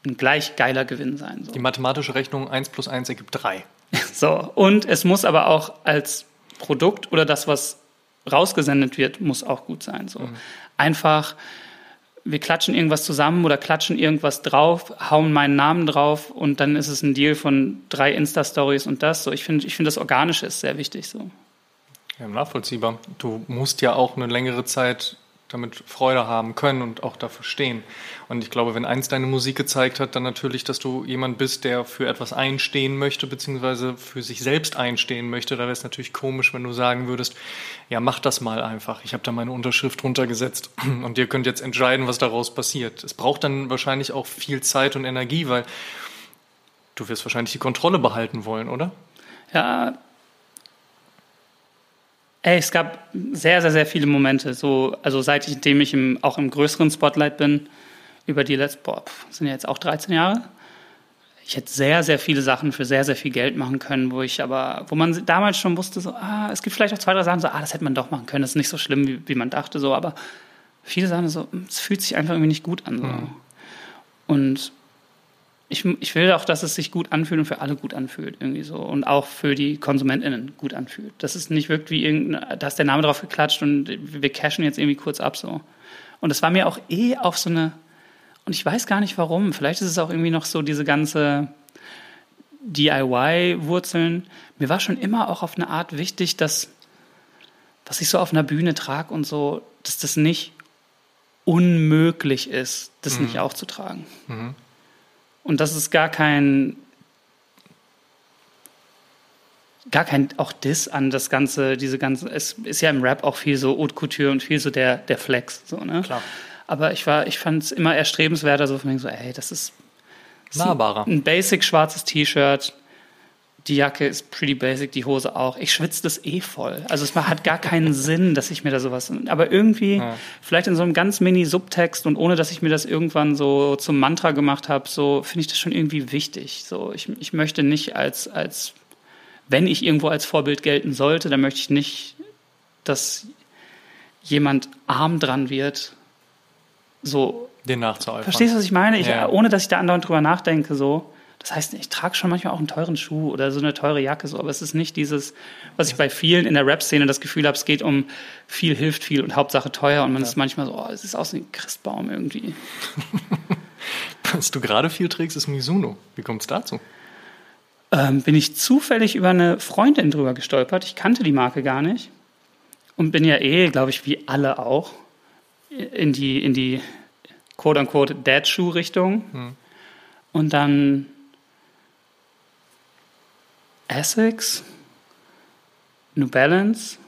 ein gleich geiler Gewinn sein. So. Die mathematische Rechnung 1 plus 1 ergibt 3. So, und es muss aber auch als Produkt oder das, was rausgesendet wird, muss auch gut sein. So. Mhm. Einfach, wir klatschen irgendwas zusammen oder klatschen irgendwas drauf, hauen meinen Namen drauf und dann ist es ein Deal von drei Insta-Stories und das. So, ich finde, ich finde das Organische ist sehr wichtig. So. Ja, nachvollziehbar. Du musst ja auch eine längere Zeit damit Freude haben können und auch dafür stehen. Und ich glaube, wenn eins deine Musik gezeigt hat, dann natürlich, dass du jemand bist, der für etwas einstehen möchte, beziehungsweise für sich selbst einstehen möchte. Da wäre es natürlich komisch, wenn du sagen würdest, ja, mach das mal einfach. Ich habe da meine Unterschrift runtergesetzt und ihr könnt jetzt entscheiden, was daraus passiert. Es braucht dann wahrscheinlich auch viel Zeit und Energie, weil du wirst wahrscheinlich die Kontrolle behalten wollen, oder? Ja, Ey, es gab sehr, sehr, sehr viele Momente. So, also seitdem ich im, auch im größeren Spotlight bin, über die letzten, boah, sind ja jetzt auch 13 Jahre. Ich hätte sehr, sehr viele Sachen für sehr, sehr viel Geld machen können, wo ich aber, wo man damals schon wusste, so, ah, es gibt vielleicht auch zwei, drei Sachen, so, ah, das hätte man doch machen können, das ist nicht so schlimm, wie, wie man dachte, so, aber viele Sachen so, es fühlt sich einfach irgendwie nicht gut an. So. Mhm. Und ich, ich will auch, dass es sich gut anfühlt und für alle gut anfühlt, irgendwie so. Und auch für die KonsumentInnen gut anfühlt. Dass es nicht wirkt wie irgendein, da ist der Name drauf geklatscht und wir cashen jetzt irgendwie kurz ab, so. Und es war mir auch eh auf so eine, und ich weiß gar nicht warum, vielleicht ist es auch irgendwie noch so diese ganze DIY-Wurzeln. Mir war schon immer auch auf eine Art wichtig, dass, was ich so auf einer Bühne trage und so, dass das nicht unmöglich ist, das mhm. nicht aufzutragen. Mhm. Und das ist gar kein, gar kein auch Diss an das Ganze, diese ganze, es ist ja im Rap auch viel so Haute Couture und viel so der, der Flex, so, ne? Klar. Aber ich war, ich fand es immer erstrebenswerter, so von mir so, ey, das ist nahbarer. Ein basic schwarzes T-Shirt, die Jacke ist pretty basic, die Hose auch. Ich schwitze das eh voll. Also es hat gar keinen Sinn, dass ich mir da sowas. Aber irgendwie, ja. vielleicht in so einem ganz Mini-Subtext und ohne, dass ich mir das irgendwann so zum Mantra gemacht habe, so finde ich das schon irgendwie wichtig. So, ich, ich möchte nicht als, als, wenn ich irgendwo als Vorbild gelten sollte, dann möchte ich nicht, dass jemand arm dran wird. So. Den nachzueifern. Verstehst du, was ich meine? Ich, ja. Ohne dass ich da andauernd drüber nachdenke, so das heißt, ich trage schon manchmal auch einen teuren Schuh oder so eine teure Jacke, so, aber es ist nicht dieses, was ich bei vielen in der Rap-Szene das Gefühl habe, es geht um viel hilft viel und Hauptsache teuer und man ja. ist manchmal so, oh, es ist aus ein Christbaum irgendwie. Was du gerade viel trägst, ist Mizuno. Wie kommt es dazu? Ähm, bin ich zufällig über eine Freundin drüber gestolpert. Ich kannte die Marke gar nicht und bin ja eh, glaube ich, wie alle auch in die, in die quote-unquote Dad-Shoe-Richtung. Hm. Und dann Essex, New Balance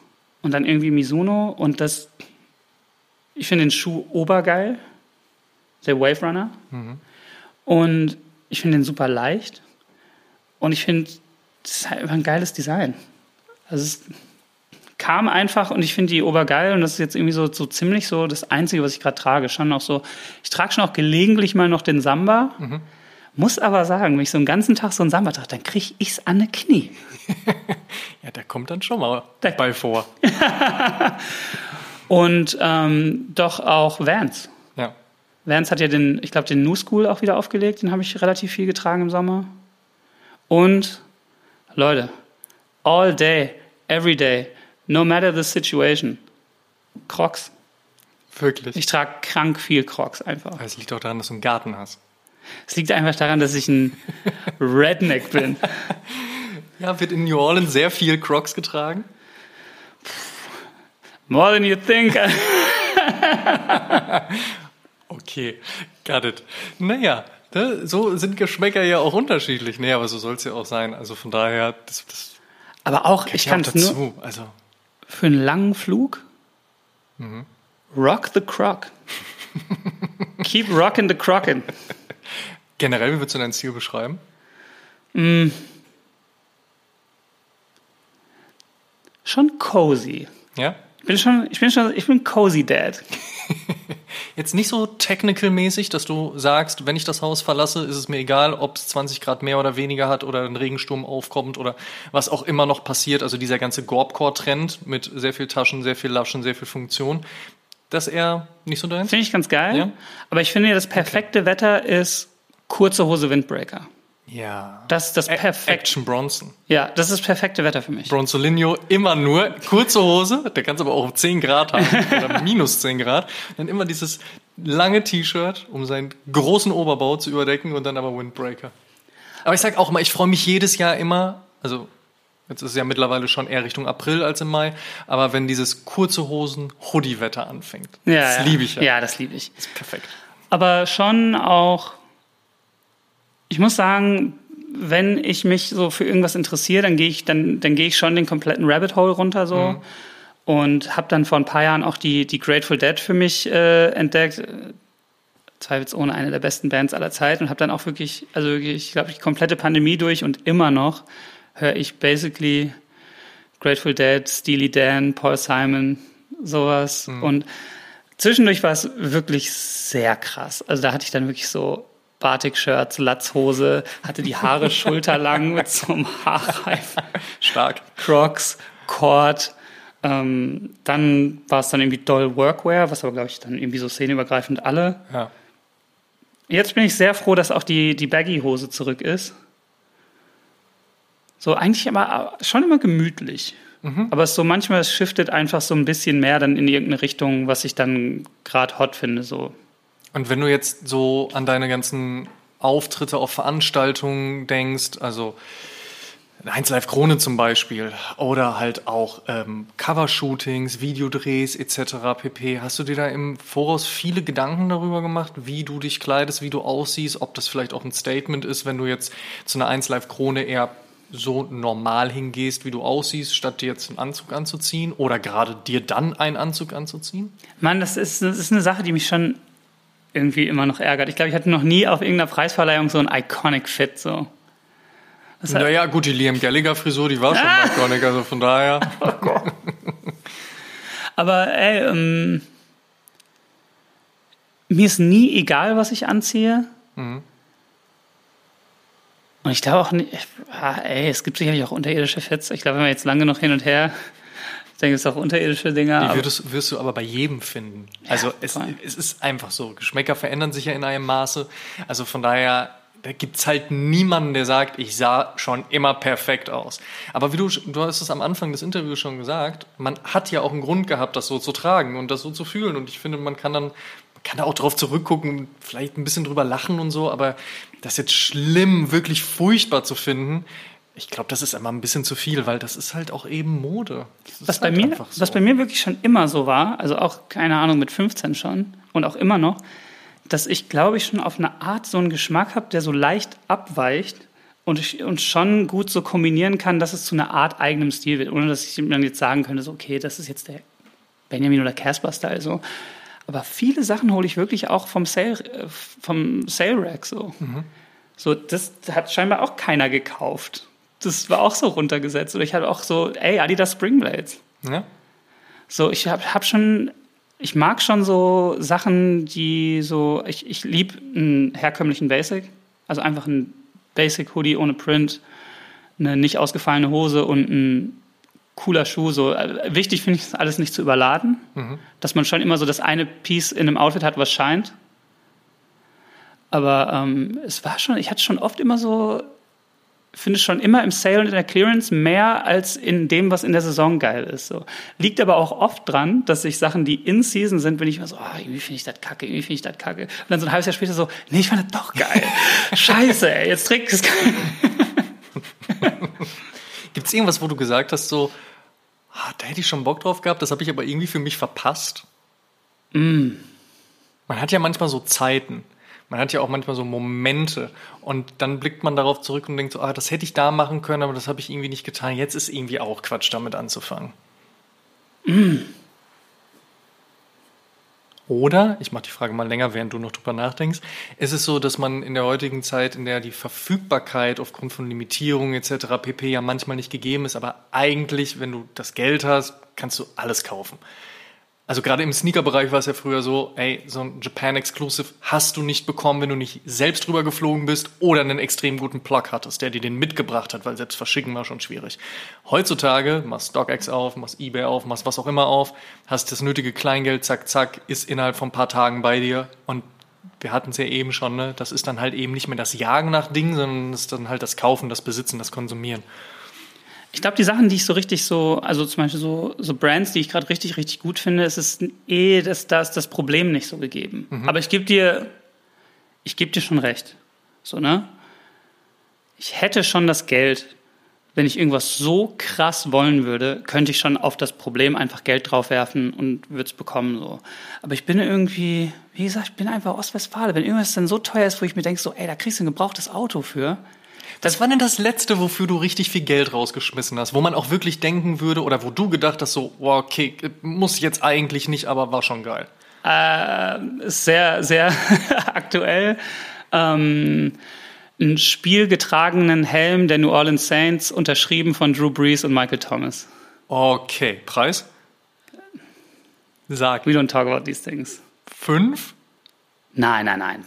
und dann irgendwie Mizuno und das, ich finde den Schuh obergeil, der Wave Runner. Mhm. Und ich finde den super leicht und ich finde, das ist halt einfach ein geiles Design. Also es kam einfach und ich finde die obergeil und das ist jetzt irgendwie so, so ziemlich so das Einzige, was ich gerade trage. Schon auch so, ich trage schon auch gelegentlich mal noch den Samba. Mhm. Muss aber sagen, wenn ich so einen ganzen Tag so einen Samba trage, dann kriege ich es an die Knie. ja, der kommt dann schon mal der bei vor. Und ähm, doch auch Vans. Ja. Vans hat ja den, ich glaube, den New School auch wieder aufgelegt. Den habe ich relativ viel getragen im Sommer. Und Leute, all day, every day, no matter the situation, Crocs. Wirklich? Ich trage krank viel Crocs einfach. Es liegt auch daran, dass du einen Garten hast. Es liegt einfach daran, dass ich ein Redneck bin. Ja, wird in New Orleans sehr viel Crocs getragen? More than you think. okay, got it. Naja, ne, so sind Geschmäcker ja auch unterschiedlich. Nee, aber so soll es ja auch sein. Also von daher, das, das aber auch, ich kann es nur also. für einen langen Flug. Mhm. Rock the Croc. Keep rocking the Crockin'. Generell, wie würdest du dein Ziel beschreiben? Mm. Schon cozy. Ja? Ich bin schon, ich bin schon, ich bin cozy Dad. Jetzt nicht so technical-mäßig, dass du sagst, wenn ich das Haus verlasse, ist es mir egal, ob es 20 Grad mehr oder weniger hat oder ein Regensturm aufkommt oder was auch immer noch passiert. Also dieser ganze Gorbcore-Trend mit sehr viel Taschen, sehr viel Laschen, sehr viel Funktion. Das eher nicht so deins? Finde ich ganz geil. Ja? Aber ich finde, das perfekte okay. Wetter ist kurze Hose Windbreaker. Ja. Das ist das perfekte. Action Bronson. Ja, das ist das perfekte Wetter für mich. Bronzolinho immer nur kurze Hose, der kann es aber auch 10 Grad haben oder minus 10 Grad. Dann immer dieses lange T-Shirt, um seinen großen Oberbau zu überdecken und dann aber Windbreaker. Aber ich sag auch mal, ich freue mich jedes Jahr immer, also Jetzt ist es ja mittlerweile schon eher Richtung April als im Mai. Aber wenn dieses kurze Hosen, Hoodie-Wetter anfängt, Ja, das ja. liebe ich ja. Ja, das liebe ich. Das ist perfekt. Aber schon auch, ich muss sagen, wenn ich mich so für irgendwas interessiere, dann gehe ich, dann, dann gehe ich schon den kompletten Rabbit Hole runter so. Mhm. Und habe dann vor ein paar Jahren auch die, die Grateful Dead für mich äh, entdeckt. Zweifelsohne eine der besten Bands aller Zeiten und habe dann auch wirklich, also wirklich, ich glaube, die komplette Pandemie durch und immer noch höre ich basically Grateful Dead, Steely Dan, Paul Simon, sowas. Und zwischendurch war es wirklich sehr krass. Also da hatte ich dann wirklich so Batik-Shirts, Latzhose, hatte die Haare schulterlang mit so einem Haarreif, Stark. Crocs, Cord. Ähm, dann war es dann irgendwie Doll Workwear, was aber, glaube ich, dann irgendwie so szeneübergreifend alle. Ja. Jetzt bin ich sehr froh, dass auch die, die Baggy-Hose zurück ist. So eigentlich aber schon immer gemütlich. Aber es so manchmal shiftet einfach so ein bisschen mehr dann in irgendeine Richtung, was ich dann gerade hot finde. So. Und wenn du jetzt so an deine ganzen Auftritte auf Veranstaltungen denkst, also 1 Live Krone zum Beispiel, oder halt auch ähm, Covershootings, Videodrehs etc. pp. Hast du dir da im Voraus viele Gedanken darüber gemacht, wie du dich kleidest, wie du aussiehst, ob das vielleicht auch ein Statement ist, wenn du jetzt zu einer 1 Live Krone eher so normal hingehst, wie du aussiehst, statt dir jetzt einen Anzug anzuziehen oder gerade dir dann einen Anzug anzuziehen? Mann, das ist, das ist eine Sache, die mich schon irgendwie immer noch ärgert. Ich glaube, ich hatte noch nie auf irgendeiner Preisverleihung so ein Iconic Fit. So. Das hat- Naja, gut, die Liam Gallagher Frisur, die war schon Ah! iconic, also von daher. Aber ey, ähm, mir ist nie egal, was ich anziehe. Und ich glaube auch nicht, ah, ey, es gibt sicherlich auch unterirdische Fits. Ich glaube, wenn wir jetzt lange noch hin und her, ich denke, es auch unterirdische Dinger. Die würdest, wirst du aber bei jedem finden. Also es, voll. es ist einfach so. Geschmäcker verändern sich ja in einem Maße. Also von daher, da gibt's halt niemanden, der sagt, ich sah schon immer perfekt aus. Aber wie du, du hast es am Anfang des Interviews schon gesagt, man hat ja auch einen Grund gehabt, das so zu tragen und das so zu fühlen. Und ich finde, man kann dann kann da auch drauf zurückgucken, und vielleicht ein bisschen drüber lachen und so, aber das jetzt schlimm, wirklich furchtbar zu finden, ich glaube, das ist immer ein bisschen zu viel, weil das ist halt auch eben Mode. Was bei, halt mir, einfach so. was bei mir wirklich schon immer so war, also auch, keine Ahnung, mit 15 schon und auch immer noch, dass ich, glaube ich, schon auf eine Art so einen Geschmack habe, der so leicht abweicht und, ich, und schon gut so kombinieren kann, dass es zu einer Art eigenem Stil wird, ohne dass ich dann jetzt sagen könnte, so, okay, das ist jetzt der Benjamin oder Casper-Style so. Aber viele Sachen hole ich wirklich auch vom Sale, äh, vom Sale Rack so. So, das hat scheinbar auch keiner gekauft. Das war auch so runtergesetzt. Oder ich hatte auch so, ey, Adidas Springblades. Ja? So, ich habe hab schon, ich mag schon so Sachen, die so, ich, ich liebe einen herkömmlichen Basic. Also einfach ein Basic Hoodie ohne Print, eine nicht ausgefallene Hose und ein cooler Schuh. So Äh, wichtig finde ich, ist alles nicht zu überladen, dass man schon immer so das eine Piece in einem Outfit hat, was scheint. Aber ähm, es war schon, ich hatte schon oft immer so, finde schon immer im Sale und in der Clearance mehr als in dem, was in der Saison geil ist. So. Liegt aber auch oft dran, dass sich Sachen, die in Season sind, wenn ich immer so, oh, irgendwie finde ich das kacke, irgendwie finde ich das kacke. Und dann so ein halbes Jahr später so, nee, ich fand das doch geil. Scheiße, ey, jetzt trägt es Gibt es irgendwas, wo du gesagt hast, so, ah, da hätte ich schon Bock drauf gehabt, das habe ich aber irgendwie für mich verpasst? Mm. Man hat ja manchmal so Zeiten. Man hat ja auch manchmal so Momente und dann blickt man darauf zurück und denkt so, ah, das hätte ich da machen können, aber das habe ich irgendwie nicht getan. Jetzt ist irgendwie auch Quatsch, damit anzufangen. Oder, ich mache die Frage mal länger, während du noch drüber nachdenkst, ist es so, dass man in der heutigen Zeit, in der die Verfügbarkeit aufgrund von Limitierungen etc. pp. ja manchmal nicht gegeben ist, aber eigentlich, wenn du das Geld hast, kannst du alles kaufen. Also gerade im Sneaker-Bereich war es ja früher so, ey, so ein Japan Exclusive hast du nicht bekommen, wenn du nicht selbst drüber geflogen bist oder einen extrem guten Plug hattest, der dir den mitgebracht hat, weil selbst verschicken war schon schwierig. Heutzutage machst StockX auf, machst eBay auf, machst was auch immer auf, hast das nötige Kleingeld, zack, zack, ist innerhalb von ein paar Tagen bei dir und wir hatten es ja eben schon, ne? das ist dann halt eben nicht mehr das Jagen nach Dingen, sondern es ist dann halt das Kaufen, das Besitzen, das Konsumieren. Ich glaube, die Sachen, die ich so richtig so, also zum Beispiel so, so Brands, die ich gerade richtig, richtig gut finde, es ist eh, das, da ist das Problem nicht so gegeben. Aber ich gebe dir, ich gebe dir schon recht. So, ne? Ich hätte schon das Geld, wenn ich irgendwas so krass wollen würde, könnte ich schon auf das Problem einfach Geld draufwerfen und würde es bekommen. So. Aber ich bin irgendwie, wie gesagt, ich bin einfach Ostwestfale. Wenn irgendwas dann so teuer ist, wo ich mir denke, so, ey, da kriegst du ein gebrauchtes Auto für. Was war denn das Letzte, wofür du richtig viel Geld rausgeschmissen hast? Wo man auch wirklich denken würde oder wo du gedacht hast, so, wow, okay, muss jetzt eigentlich nicht, aber war schon geil. Äh, sehr, sehr aktuell. Ähm, einen spielgetragenen Helm der New Orleans Saints, unterschrieben von Drew Brees und Michael Thomas. Okay, Preis? Sag. We don't talk about these things. Fünf? Nein, nein, nein.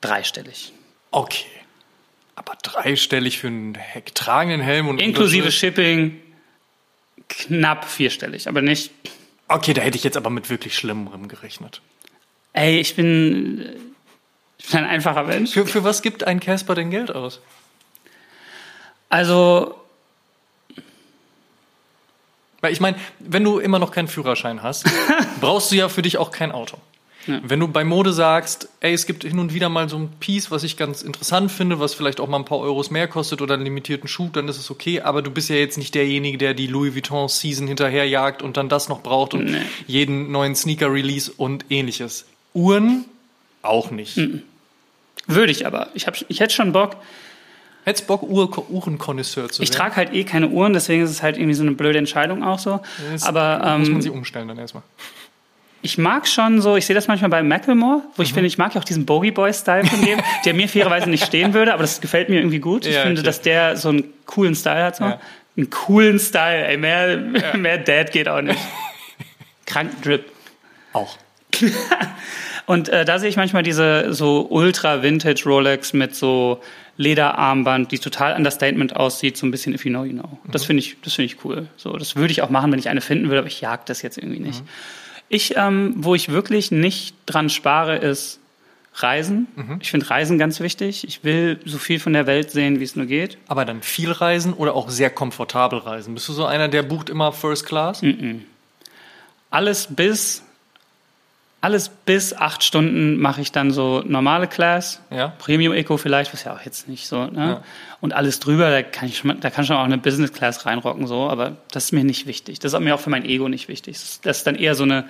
Dreistellig. Okay. Aber dreistellig für einen getragenen Helm und. Inklusive Shipping knapp vierstellig, aber nicht. Okay, da hätte ich jetzt aber mit wirklich Schlimmerem gerechnet. Ey, ich bin ich bin ein einfacher Mensch. Für, für was gibt ein Casper denn Geld aus? Also. Weil ich meine, wenn du immer noch keinen Führerschein hast, brauchst du ja für dich auch kein Auto. Ja. Wenn du bei Mode sagst, ey, es gibt hin und wieder mal so ein Piece, was ich ganz interessant finde, was vielleicht auch mal ein paar Euros mehr kostet oder einen limitierten Schuh, dann ist es okay. Aber du bist ja jetzt nicht derjenige, der die Louis Vuitton Season hinterherjagt und dann das noch braucht und nee. jeden neuen Sneaker Release und ähnliches. Uhren auch nicht. Mhm. Würde ich aber. Ich, hab, ich hätte schon Bock. Hättest Bock, Uhr, Uhrenkonnoisseur zu werden? Ich trage halt eh keine Uhren, deswegen ist es halt irgendwie so eine blöde Entscheidung auch so. Das aber ähm, muss man sie umstellen dann erstmal. Ich mag schon so, ich sehe das manchmal bei Macklemore, wo ich mhm. finde, ich mag ja auch diesen Bogey Boy-Style von dem, der mir fairerweise nicht stehen würde, aber das gefällt mir irgendwie gut. Ich ja, finde, okay. dass der so einen coolen Style hat. So. Ja. Einen coolen Style, ey, mehr, ja. mehr Dad geht auch nicht. Kranken Drip. Auch. Und äh, da sehe ich manchmal diese so ultra Vintage Rolex mit so Lederarmband, die total understatement aussieht, so ein bisschen if you know, you know. Mhm. Das finde ich, das finde ich cool. So, das würde ich auch machen, wenn ich eine finden würde, aber ich jag das jetzt irgendwie nicht. Mhm. Ich, ähm, wo ich wirklich nicht dran spare, ist Reisen. Mhm. Ich finde Reisen ganz wichtig. Ich will so viel von der Welt sehen, wie es nur geht. Aber dann viel reisen oder auch sehr komfortabel reisen? Bist du so einer, der bucht immer First Class? Mhm. Alles bis alles bis acht Stunden mache ich dann so normale Class, ja. Premium Eco vielleicht, was ja auch jetzt nicht so, ne? Ja. Und alles drüber, da kann ich schon, da kann schon auch eine Business Class reinrocken, so, aber das ist mir nicht wichtig. Das ist mir auch für mein Ego nicht wichtig. Das ist dann eher so eine,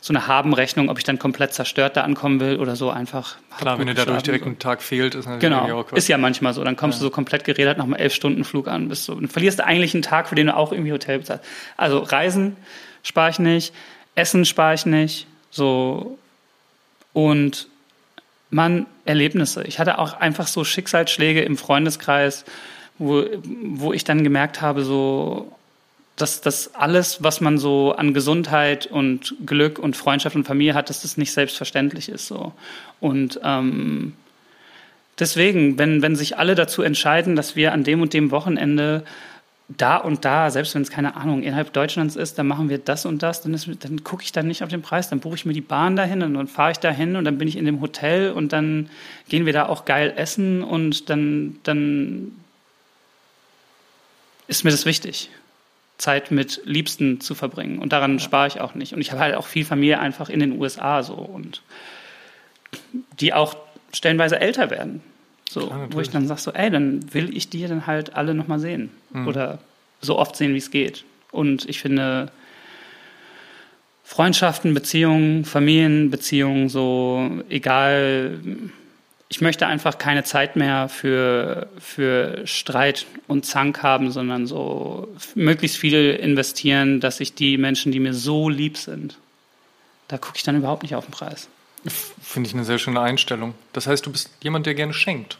so eine Habenrechnung, ob ich dann komplett zerstört da ankommen will oder so einfach. Klar, wenn dir dadurch direkt so. ein Tag fehlt, ist natürlich genau. auch Ist ja manchmal so. Dann kommst ja. du so komplett geredet nach einem elf Stunden Flug an, bist so, und verlierst du eigentlich einen Tag, für den du auch irgendwie Hotel bezahlst. Also Reisen spare ich nicht, Essen spare ich nicht, so, und man, Erlebnisse. Ich hatte auch einfach so Schicksalsschläge im Freundeskreis, wo, wo ich dann gemerkt habe, so, dass das alles, was man so an Gesundheit und Glück und Freundschaft und Familie hat, dass das nicht selbstverständlich ist. So. Und ähm, deswegen, wenn, wenn sich alle dazu entscheiden, dass wir an dem und dem Wochenende da und da, selbst wenn es keine Ahnung innerhalb Deutschlands ist, dann machen wir das und das, dann, dann gucke ich dann nicht auf den Preis, dann buche ich mir die Bahn dahin und dann fahre ich dahin und dann bin ich in dem Hotel und dann gehen wir da auch geil essen und dann, dann ist mir das wichtig, Zeit mit Liebsten zu verbringen und daran ja. spare ich auch nicht. Und ich habe halt auch viel Familie einfach in den USA so und die auch stellenweise älter werden. So, Klar, wo ich dann sage, so, ey, dann will ich die dann halt alle nochmal sehen. Mhm. Oder so oft sehen, wie es geht. Und ich finde, Freundschaften, Beziehungen, Familienbeziehungen, so egal. Ich möchte einfach keine Zeit mehr für, für Streit und Zank haben, sondern so möglichst viel investieren, dass ich die Menschen, die mir so lieb sind, da gucke ich dann überhaupt nicht auf den Preis. Finde ich eine sehr schöne Einstellung. Das heißt, du bist jemand, der gerne schenkt.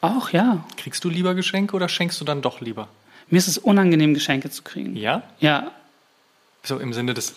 Auch, ja. Kriegst du lieber Geschenke oder schenkst du dann doch lieber? Mir ist es unangenehm, Geschenke zu kriegen. Ja? Ja. So im Sinne des,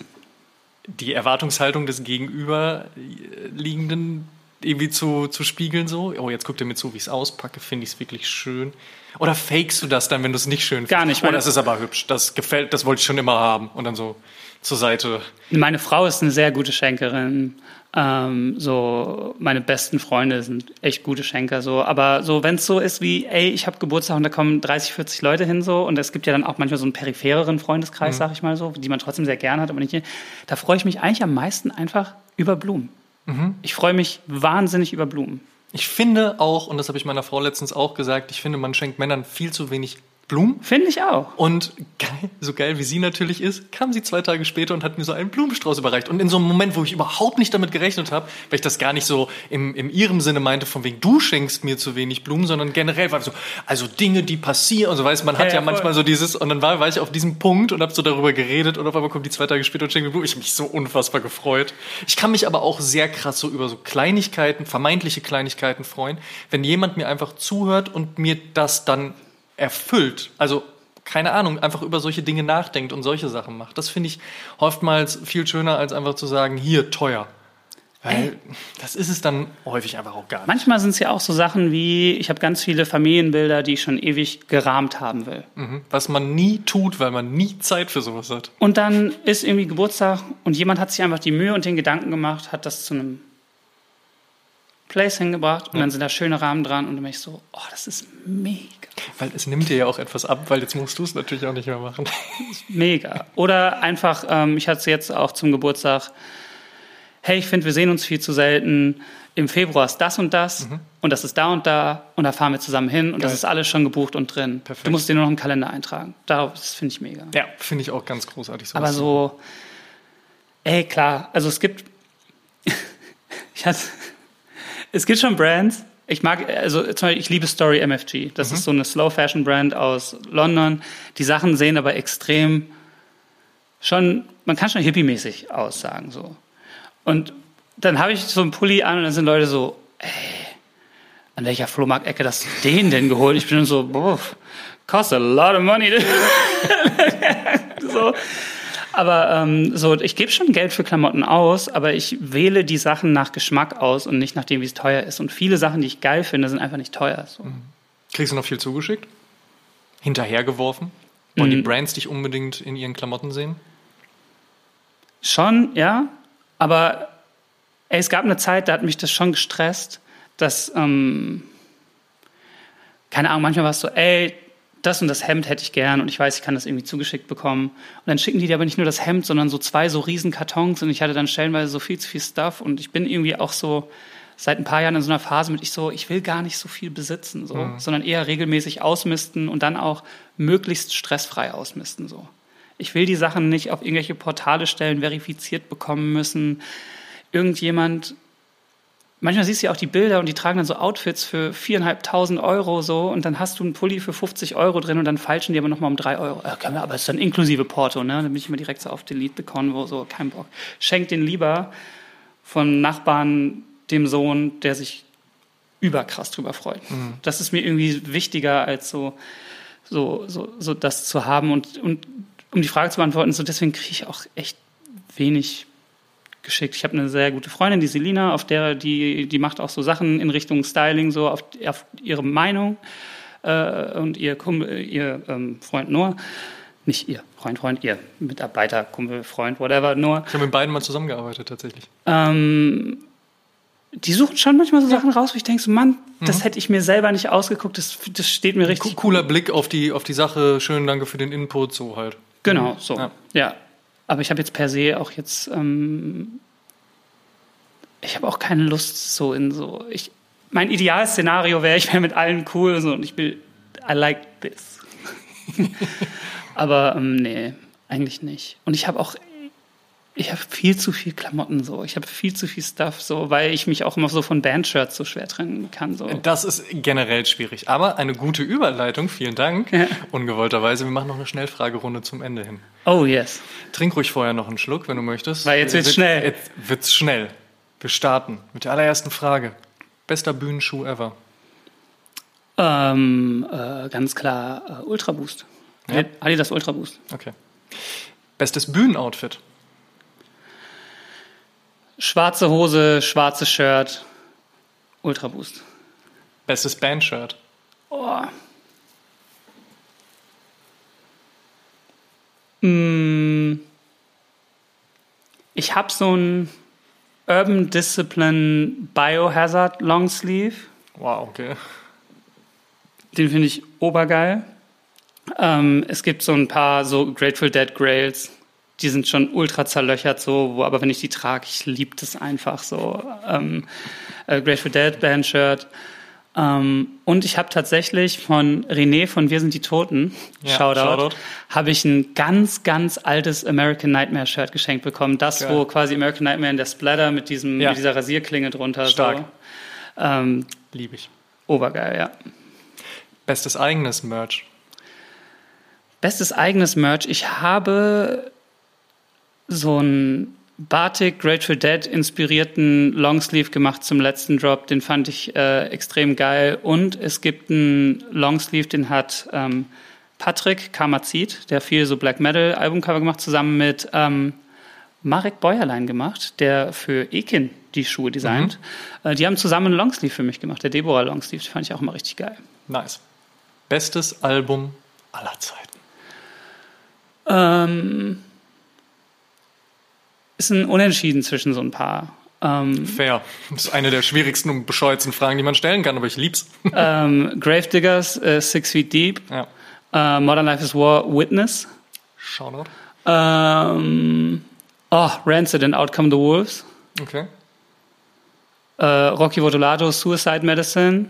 die Erwartungshaltung des Gegenüberliegenden irgendwie zu, zu spiegeln so. Oh, jetzt guckt er mir zu, wie ich es auspacke, finde ich es wirklich schön. Oder fakest du das dann, wenn du es nicht schön findest? Gar nicht. Oh, das ist aber hübsch, das gefällt, das wollte ich schon immer haben. Und dann so zur Seite. Meine Frau ist eine sehr gute Schenkerin. Ähm, so meine besten Freunde sind echt gute Schenker so, aber so wenn es so ist wie, ey, ich habe Geburtstag und da kommen 30, 40 Leute hin so und es gibt ja dann auch manchmal so einen periphereren Freundeskreis, mhm. sag ich mal so, die man trotzdem sehr gern hat, aber nicht hier. Da freue ich mich eigentlich am meisten einfach über Blumen. Mhm. Ich freue mich wahnsinnig über Blumen. Ich finde auch, und das habe ich meiner Frau letztens auch gesagt, ich finde, man schenkt Männern viel zu wenig Blumen. Finde ich auch. Und geil, so geil wie sie natürlich ist, kam sie zwei Tage später und hat mir so einen Blumenstrauß überreicht. Und in so einem Moment, wo ich überhaupt nicht damit gerechnet habe, weil ich das gar nicht so im, im ihrem Sinne meinte, von wegen du schenkst mir zu wenig Blumen, sondern generell war so, also Dinge, die passieren und so weißt, man hat Ja, ja, ja, manchmal so dieses, und dann war, war ich auf diesem Punkt und habe so darüber geredet und auf einmal kommt die zwei Tage später und schenkt mir Blumen. Ich habe mich so unfassbar gefreut. Ich kann mich aber auch sehr krass so über so Kleinigkeiten, vermeintliche Kleinigkeiten freuen, wenn jemand mir einfach zuhört und mir das dann erfüllt. Also keine Ahnung, einfach über solche Dinge nachdenkt und solche Sachen macht. Das finde ich oftmals viel schöner, als einfach zu sagen, hier, teuer. Weil das ist es dann häufig einfach auch gar nicht. Manchmal sind es ja auch so Sachen wie, ich habe ganz viele Familienbilder, die ich schon ewig gerahmt haben will. Mhm. Was man nie tut, weil man nie Zeit für sowas hat. Und dann ist irgendwie Geburtstag und jemand hat sich einfach die Mühe und den Gedanken gemacht, hat das zu einem Place hingebracht und Ja. dann sind da schöne Rahmen dran und dann bin ich so, oh, das ist mega. Weil es nimmt dir ja auch etwas ab, weil jetzt musst du es natürlich auch nicht mehr machen. Mega. Oder einfach, ähm, ich hatte es jetzt auch zum Geburtstag, hey, ich finde, wir sehen uns viel zu selten. Im Februar ist das und das und das ist da und da und da fahren wir zusammen hin und das Geil. ist alles schon gebucht und drin. Perfekt. Du musst dir nur noch einen Kalender eintragen. Das finde ich mega. Ja, finde ich auch ganz großartig. sowas Aber so, ey, klar, also es gibt, ich hatte, es gibt schon Brands. Ich mag, also zum Beispiel, ich liebe Story MFG. Das ist so eine Slow Fashion Brand aus London. Die Sachen sehen aber extrem schon, man kann schon hippie-mäßig aussagen, so. Und dann habe ich so einen Pulli an und dann sind Leute so, ey, an welcher Flohmarkt-Ecke hast du den denn geholt? Ich bin so, boah, cost a lot of money. so. Aber ähm, so, ich gebe schon Geld für Klamotten aus, aber ich wähle die Sachen nach Geschmack aus und nicht nach dem, wie es teuer ist. Und viele Sachen, die ich geil finde, sind einfach nicht teuer. So. Kriegst du noch viel zugeschickt? Hinterhergeworfen? Wollen die Mhm. Brands dich unbedingt in ihren Klamotten sehen? Schon, ja. Aber ey, es gab eine Zeit, da hat mich das schon gestresst, dass, ähm, keine Ahnung, manchmal war es so, ey, das und das Hemd hätte ich gern und ich weiß, ich kann das irgendwie zugeschickt bekommen. Und dann schicken die dir aber nicht nur das Hemd, sondern so zwei so riesen Kartons und ich hatte dann stellenweise so viel zu viel Stuff und ich bin irgendwie auch so seit ein paar Jahren in so einer Phase mit ich so, ich will gar nicht so viel besitzen, so, sondern eher regelmäßig ausmisten und dann auch möglichst stressfrei ausmisten, so. Ich will die Sachen nicht auf irgendwelche Portale stellen, verifiziert bekommen müssen. Irgendjemand, manchmal siehst du ja auch die Bilder und die tragen dann so Outfits für viereinhalbtausend Euro so und dann hast du einen Pulli für 50 Euro drin und dann falschen die aber nochmal um drei Euro. Ja, können wir, aber es ist dann inklusive Porto, ne? Dann bin ich immer direkt so auf Delete the Convo, so kein Bock. Schenk den lieber von Nachbarn dem Sohn, der sich überkrass drüber freut. Das ist mir irgendwie wichtiger als so, so, so, so das zu haben und, und um die Frage zu beantworten, so deswegen kriege ich auch echt wenig geschickt. Ich habe eine sehr gute Freundin, die Selina, auf der die die macht auch so Sachen in Richtung Styling, so auf, auf ihre Meinung äh, und ihr Kumpel, ihr ähm, Freund Noah, nicht ihr Freund, Freund, ihr Mitarbeiter, Kumpel, Freund, whatever, Noah. Ich habe mit beiden mal zusammengearbeitet, tatsächlich. Ähm, die suchen schon manchmal so Sachen raus, wo ich denke, so, Mann, das hätte ich mir selber nicht ausgeguckt, das, das steht mir richtig Co- Cooler Blick auf die, auf die Sache. Schönen Danke für den Input, so halt. Genau, so. Ja. Ja. Aber ich habe jetzt per se auch jetzt, ähm, ich habe auch keine Lust so in so, ich, mein Idealszenario wäre, ich wäre mit allen cool so, und ich will, I like this. Aber ähm, nee, eigentlich nicht. Und ich habe auch, ich habe viel zu viel Klamotten so, ich habe viel zu viel Stuff so, weil ich mich auch immer so von Bandshirts so schwer trennen kann so. Das ist generell schwierig. Aber eine gute Überleitung, vielen Dank. Ja. Ungewollterweise. Wir machen noch eine Schnellfragerunde zum Ende hin. Oh yes. Trink ruhig vorher noch einen Schluck, wenn du möchtest. Weil jetzt wird's Wird- schnell. Jetzt wird's schnell. Wir starten mit der allerersten Frage. Bester Bühnenschuh ever. Ähm, äh, ganz klar äh, Ultra Boost. Ja. Adidas Ultra Boost. Okay. Bestes Bühnenoutfit. Schwarze Hose, schwarzes Shirt, Ultra Boost. Bestes Bandshirt. Oh. Mm. Ich habe so ein Urban Discipline Biohazard Longsleeve. Wow, okay. Den finde ich obergeil. Ähm, es gibt so ein paar so Grateful Dead Grails, die sind schon ultra zerlöchert so, wo, aber wenn ich die trage, ich liebe das einfach so. Ähm, äh, Grateful Dead Band-Shirt. Ähm, und ich habe tatsächlich von René von Wir sind die Toten, Ja, Shoutout, Shoutout. habe ich ein ganz, ganz altes American Nightmare Shirt geschenkt bekommen. Das, Geil. wo quasi American Nightmare in der Splatter mit, diesem, Ja. mit dieser Rasierklinge drunter. Stark. So. Ähm, Liebe ich. obergeil, ja. Bestes eigenes Merch. Bestes eigenes Merch. Ich habe so einen Batik Grateful Dead inspirierten Longsleeve gemacht zum letzten Drop. Den fand ich äh, extrem geil. Und es gibt einen Longsleeve, den hat ähm, Patrick Kamazit, der viel so Black Metal Albumcover gemacht, zusammen mit ähm, Marek Bäuerlein gemacht, der für Ekin die Schuhe designt. Äh, die haben zusammen einen Longsleeve für mich gemacht, der Deborah Longsleeve. Den fand ich auch immer richtig geil. Nice. Bestes Album aller Zeiten. Ähm, ist ein Unentschieden zwischen so ein paar. Ähm, Fair. Das ist eine der schwierigsten und bescheuertsten Fragen, die man stellen kann, aber ich lieb's. ähm, Gravediggers, äh, Six Feet Deep, Ja. äh, Modern Life is War, Witness, Shoutout. ähm, oh, Rancid and Outcome the Wolves, Okay. äh, Rocky Votolato, Suicide Medicine,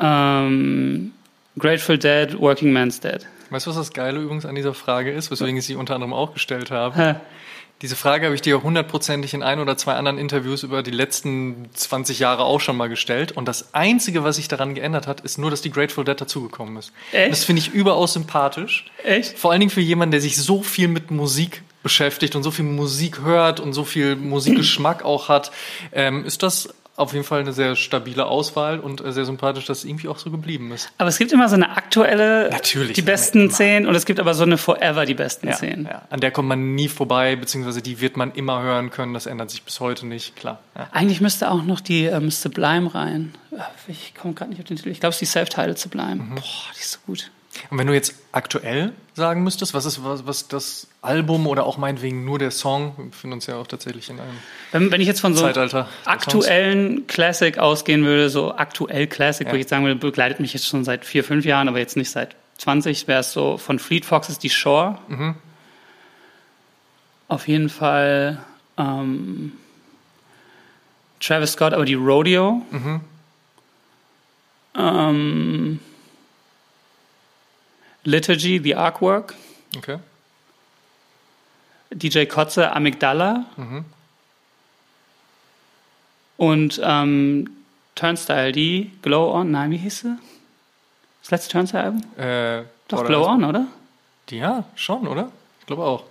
ähm, Grateful Dead, Working Man's Dead. Weißt du, was das Geile übrigens an dieser Frage ist, weswegen ich sie unter anderem auch gestellt habe? Hä? Diese Frage habe ich dir hundertprozentig in ein oder zwei anderen Interviews über die letzten 20 Jahre auch schon mal gestellt. Und das Einzige, was sich daran geändert hat, ist nur, dass die Grateful Dead dazugekommen ist. Echt? Das finde ich überaus sympathisch. Echt? Vor allen Dingen für jemanden, der sich so viel mit Musik beschäftigt und so viel Musik hört und so viel Musikgeschmack auch hat, ähm, ist das auf jeden Fall eine sehr stabile Auswahl und äh, sehr sympathisch, dass es irgendwie auch so geblieben ist. Aber es gibt immer so eine aktuelle, Natürlich, die besten zehn und es gibt aber so eine Forever die besten zehn. Ja, an der kommt man nie vorbei, beziehungsweise die wird man immer hören können. Das ändert sich bis heute nicht, klar. Ja. Eigentlich müsste auch noch die ähm, Sublime rein. Ich komme gerade nicht auf den Titel. Ich glaube, es ist die Self-Titled Sublime. Mhm. Boah, die ist so gut. Und wenn du jetzt aktuell sagen müsstest, was ist was, was das Album oder auch meinetwegen nur der Song, wir befinden uns ja auch tatsächlich in einem Wenn, wenn ich jetzt von so aktuellen Classic ausgehen würde, so aktuell Classic, Ja. wo ich jetzt sagen würde, begleitet mich jetzt schon seit vier, fünf Jahren, aber jetzt nicht seit 20, wäre es so von Fleet Foxes die Shore. Mhm. Auf jeden Fall ähm, Travis Scott, aber die Rodeo. Mhm. Ähm, Liturgy, The Artwork. Songs. Okay. DJ Kotze, Amygdala. Mhm. Und ähm, Turnstile, die Glow On, nein, wie hieß sie? Das letzte Turnstile-Album? Äh, Doch, Glow On, oder? Ja, schon, oder? Ich glaube auch.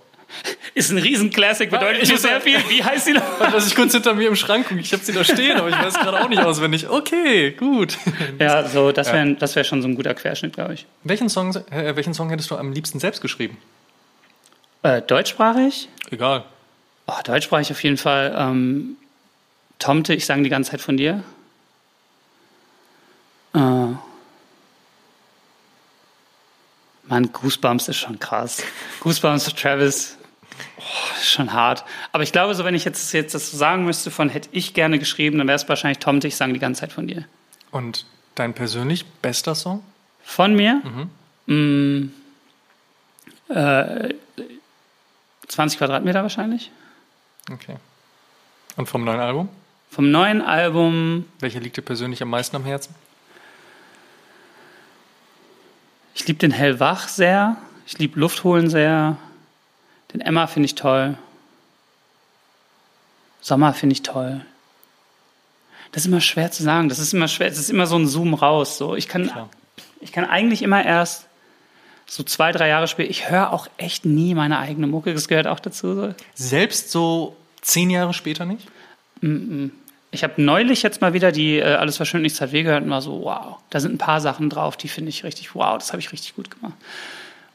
Ist ein Riesen-Classic, bedeutet muss- sehr viel. Wie heißt sie noch? Dass ich kurz hinter mir im Schrank gucke. Ich habe sie da stehen, aber ich weiß gerade auch nicht auswendig. Okay, gut. Ja, so, das wäre das wär schon so ein guter Querschnitt, glaube ich. Welchen Song, äh, welchen Song hättest du am liebsten selbst geschrieben? Äh, deutschsprachig? Egal. Oh, deutschsprachig auf jeden Fall. Ähm, Tomte, ich sang die ganze Zeit von dir. Äh, Mann, Goosebumps ist schon krass. Goosebumps, Travis, ist schon hart. Aber ich glaube, so wenn ich jetzt, jetzt das so sagen müsste, von hätte ich gerne geschrieben, dann wäre es wahrscheinlich Tomte, ich sang die ganze Zeit von dir. Und dein persönlich bester Song? Von mir? Mm, äh, 20 Quadratmeter wahrscheinlich. Okay. Und vom neuen Album? Vom neuen Album, Welcher liegt dir persönlich am meisten am Herzen? ich liebe den Hellwach sehr. Ich liebe Luftholen sehr. Den Emma finde ich toll. Sommer finde ich toll. Das ist immer schwer zu sagen. Das ist immer schwer. Es ist immer so ein Zoom raus. So, ich kann, Klar. ich kann eigentlich immer erst so zwei, drei Jahre später. Ich höre auch echt nie meine eigene Mucke. Das gehört auch dazu. So. Selbst so zehn Jahre später nicht? Ich habe neulich jetzt mal wieder die äh, Alles, schön nichts hat weh gehört und war so, wow, da sind ein paar Sachen drauf, die finde ich richtig, wow, das habe ich richtig gut gemacht.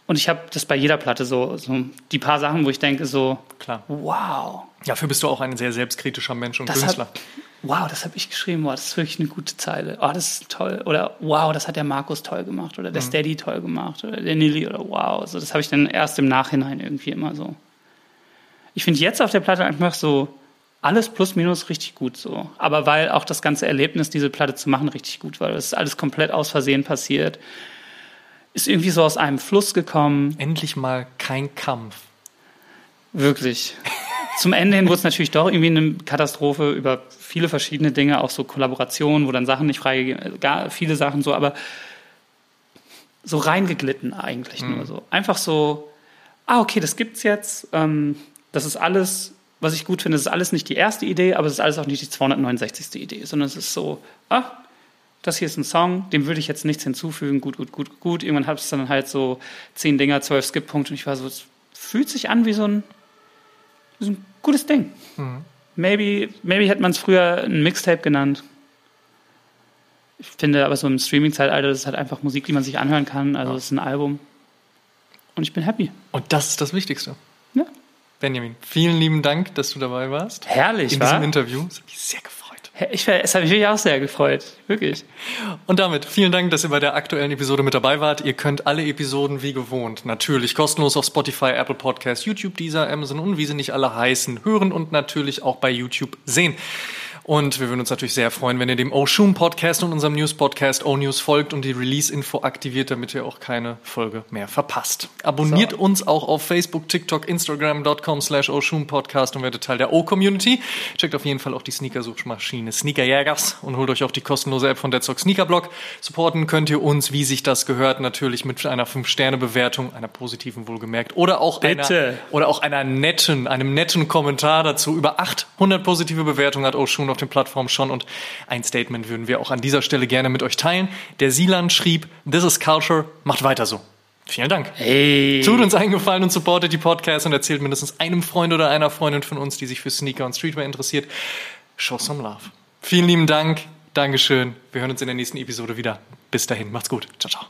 Und ich habe das bei jeder Platte so, so die paar Sachen, wo ich denke so, Klar. wow, Dafür bist du auch ein sehr selbstkritischer Mensch und das Künstler. hat, wow, das habe ich geschrieben, wow, das ist wirklich eine gute Zeile, oh, das ist toll oder wow, das hat der Markus toll gemacht oder der Steady toll gemacht oder der Nilly oder wow, also das habe ich dann erst im Nachhinein irgendwie immer so. Ich finde jetzt auf der Platte einfach so alles plus minus richtig gut so. Aber weil auch das ganze Erlebnis, diese Platte zu machen, richtig gut war. Das ist alles komplett aus Versehen passiert. Ist irgendwie so aus einem Fluss gekommen. Endlich mal kein Kampf. Wirklich. Zum Ende hin wurde es natürlich doch irgendwie eine Katastrophe über viele verschiedene Dinge, auch so Kollaborationen, wo dann Sachen nicht freigegeben, gar viele Sachen so, aber so reingeglitten eigentlich mhm. nur so. Einfach so, ah, okay, das gibt's jetzt. Ähm, das ist alles, was ich gut finde, das ist alles nicht die erste Idee, aber es ist alles auch nicht die 269. Idee, sondern es ist so, ah, das hier ist ein Song, dem würde ich jetzt nichts hinzufügen, gut, gut, gut, gut. Irgendwann hat es dann halt so zehn Dinger, zwölf Skip-Punkte und ich war so, es fühlt sich an wie so ein, so ein gutes Ding. Mhm. Maybe, maybe hätte man es früher ein Mixtape genannt. Ich finde aber so im Streaming-Zeitalter, das ist halt einfach Musik, die man sich anhören kann. Also es ja. ist ein Album. Und ich bin happy. Und das ist das Wichtigste. Ja. Benjamin, vielen lieben Dank, dass du dabei warst. Herrlich, In wa? diesem Interview. Das hat mich sehr gefreut. Ich, es hat mich auch sehr gefreut. Wirklich. Und damit vielen Dank, dass ihr bei der aktuellen Episode mit dabei wart. Ihr könnt alle Episoden wie gewohnt natürlich kostenlos auf Spotify, Apple Podcasts, YouTube, Deezer, Amazon und wie sie nicht alle heißen, hören und natürlich auch bei YouTube sehen. Und wir würden uns natürlich sehr freuen, wenn ihr dem Oshun Podcast und unserem News Podcast O News folgt und die Release-Info aktiviert, damit ihr auch keine Folge mehr verpasst. Abonniert so. uns auch auf Facebook, TikTok, Instagram.com slash Oshun Podcast und werdet Teil der O-Community. Checkt auf jeden Fall auch die Sneaker-Suchmaschine Sneakerjägers und holt euch auch die kostenlose App von Deadstock Sneakerblog. Supporten könnt ihr uns, wie sich das gehört, natürlich mit einer 5-Sterne-Bewertung, einer positiven wohlgemerkt, oder auch Bitte. einer, oder auch einer netten, einem netten Kommentar dazu. Über 800 positive Bewertungen hat Oshun auf den Plattformen schon und ein Statement würden wir auch an dieser Stelle gerne mit euch teilen. Der Silan schrieb, This is Culture, macht weiter so. Vielen Dank. Hey. Tut uns eingefallen und supportet die Podcasts und erzählt mindestens einem Freund oder einer Freundin von uns, die sich für Sneaker und Streetwear interessiert. Show some love. Vielen lieben Dank. Dankeschön. Wir hören uns in der nächsten Episode wieder. Bis dahin. Macht's gut. Ciao, ciao.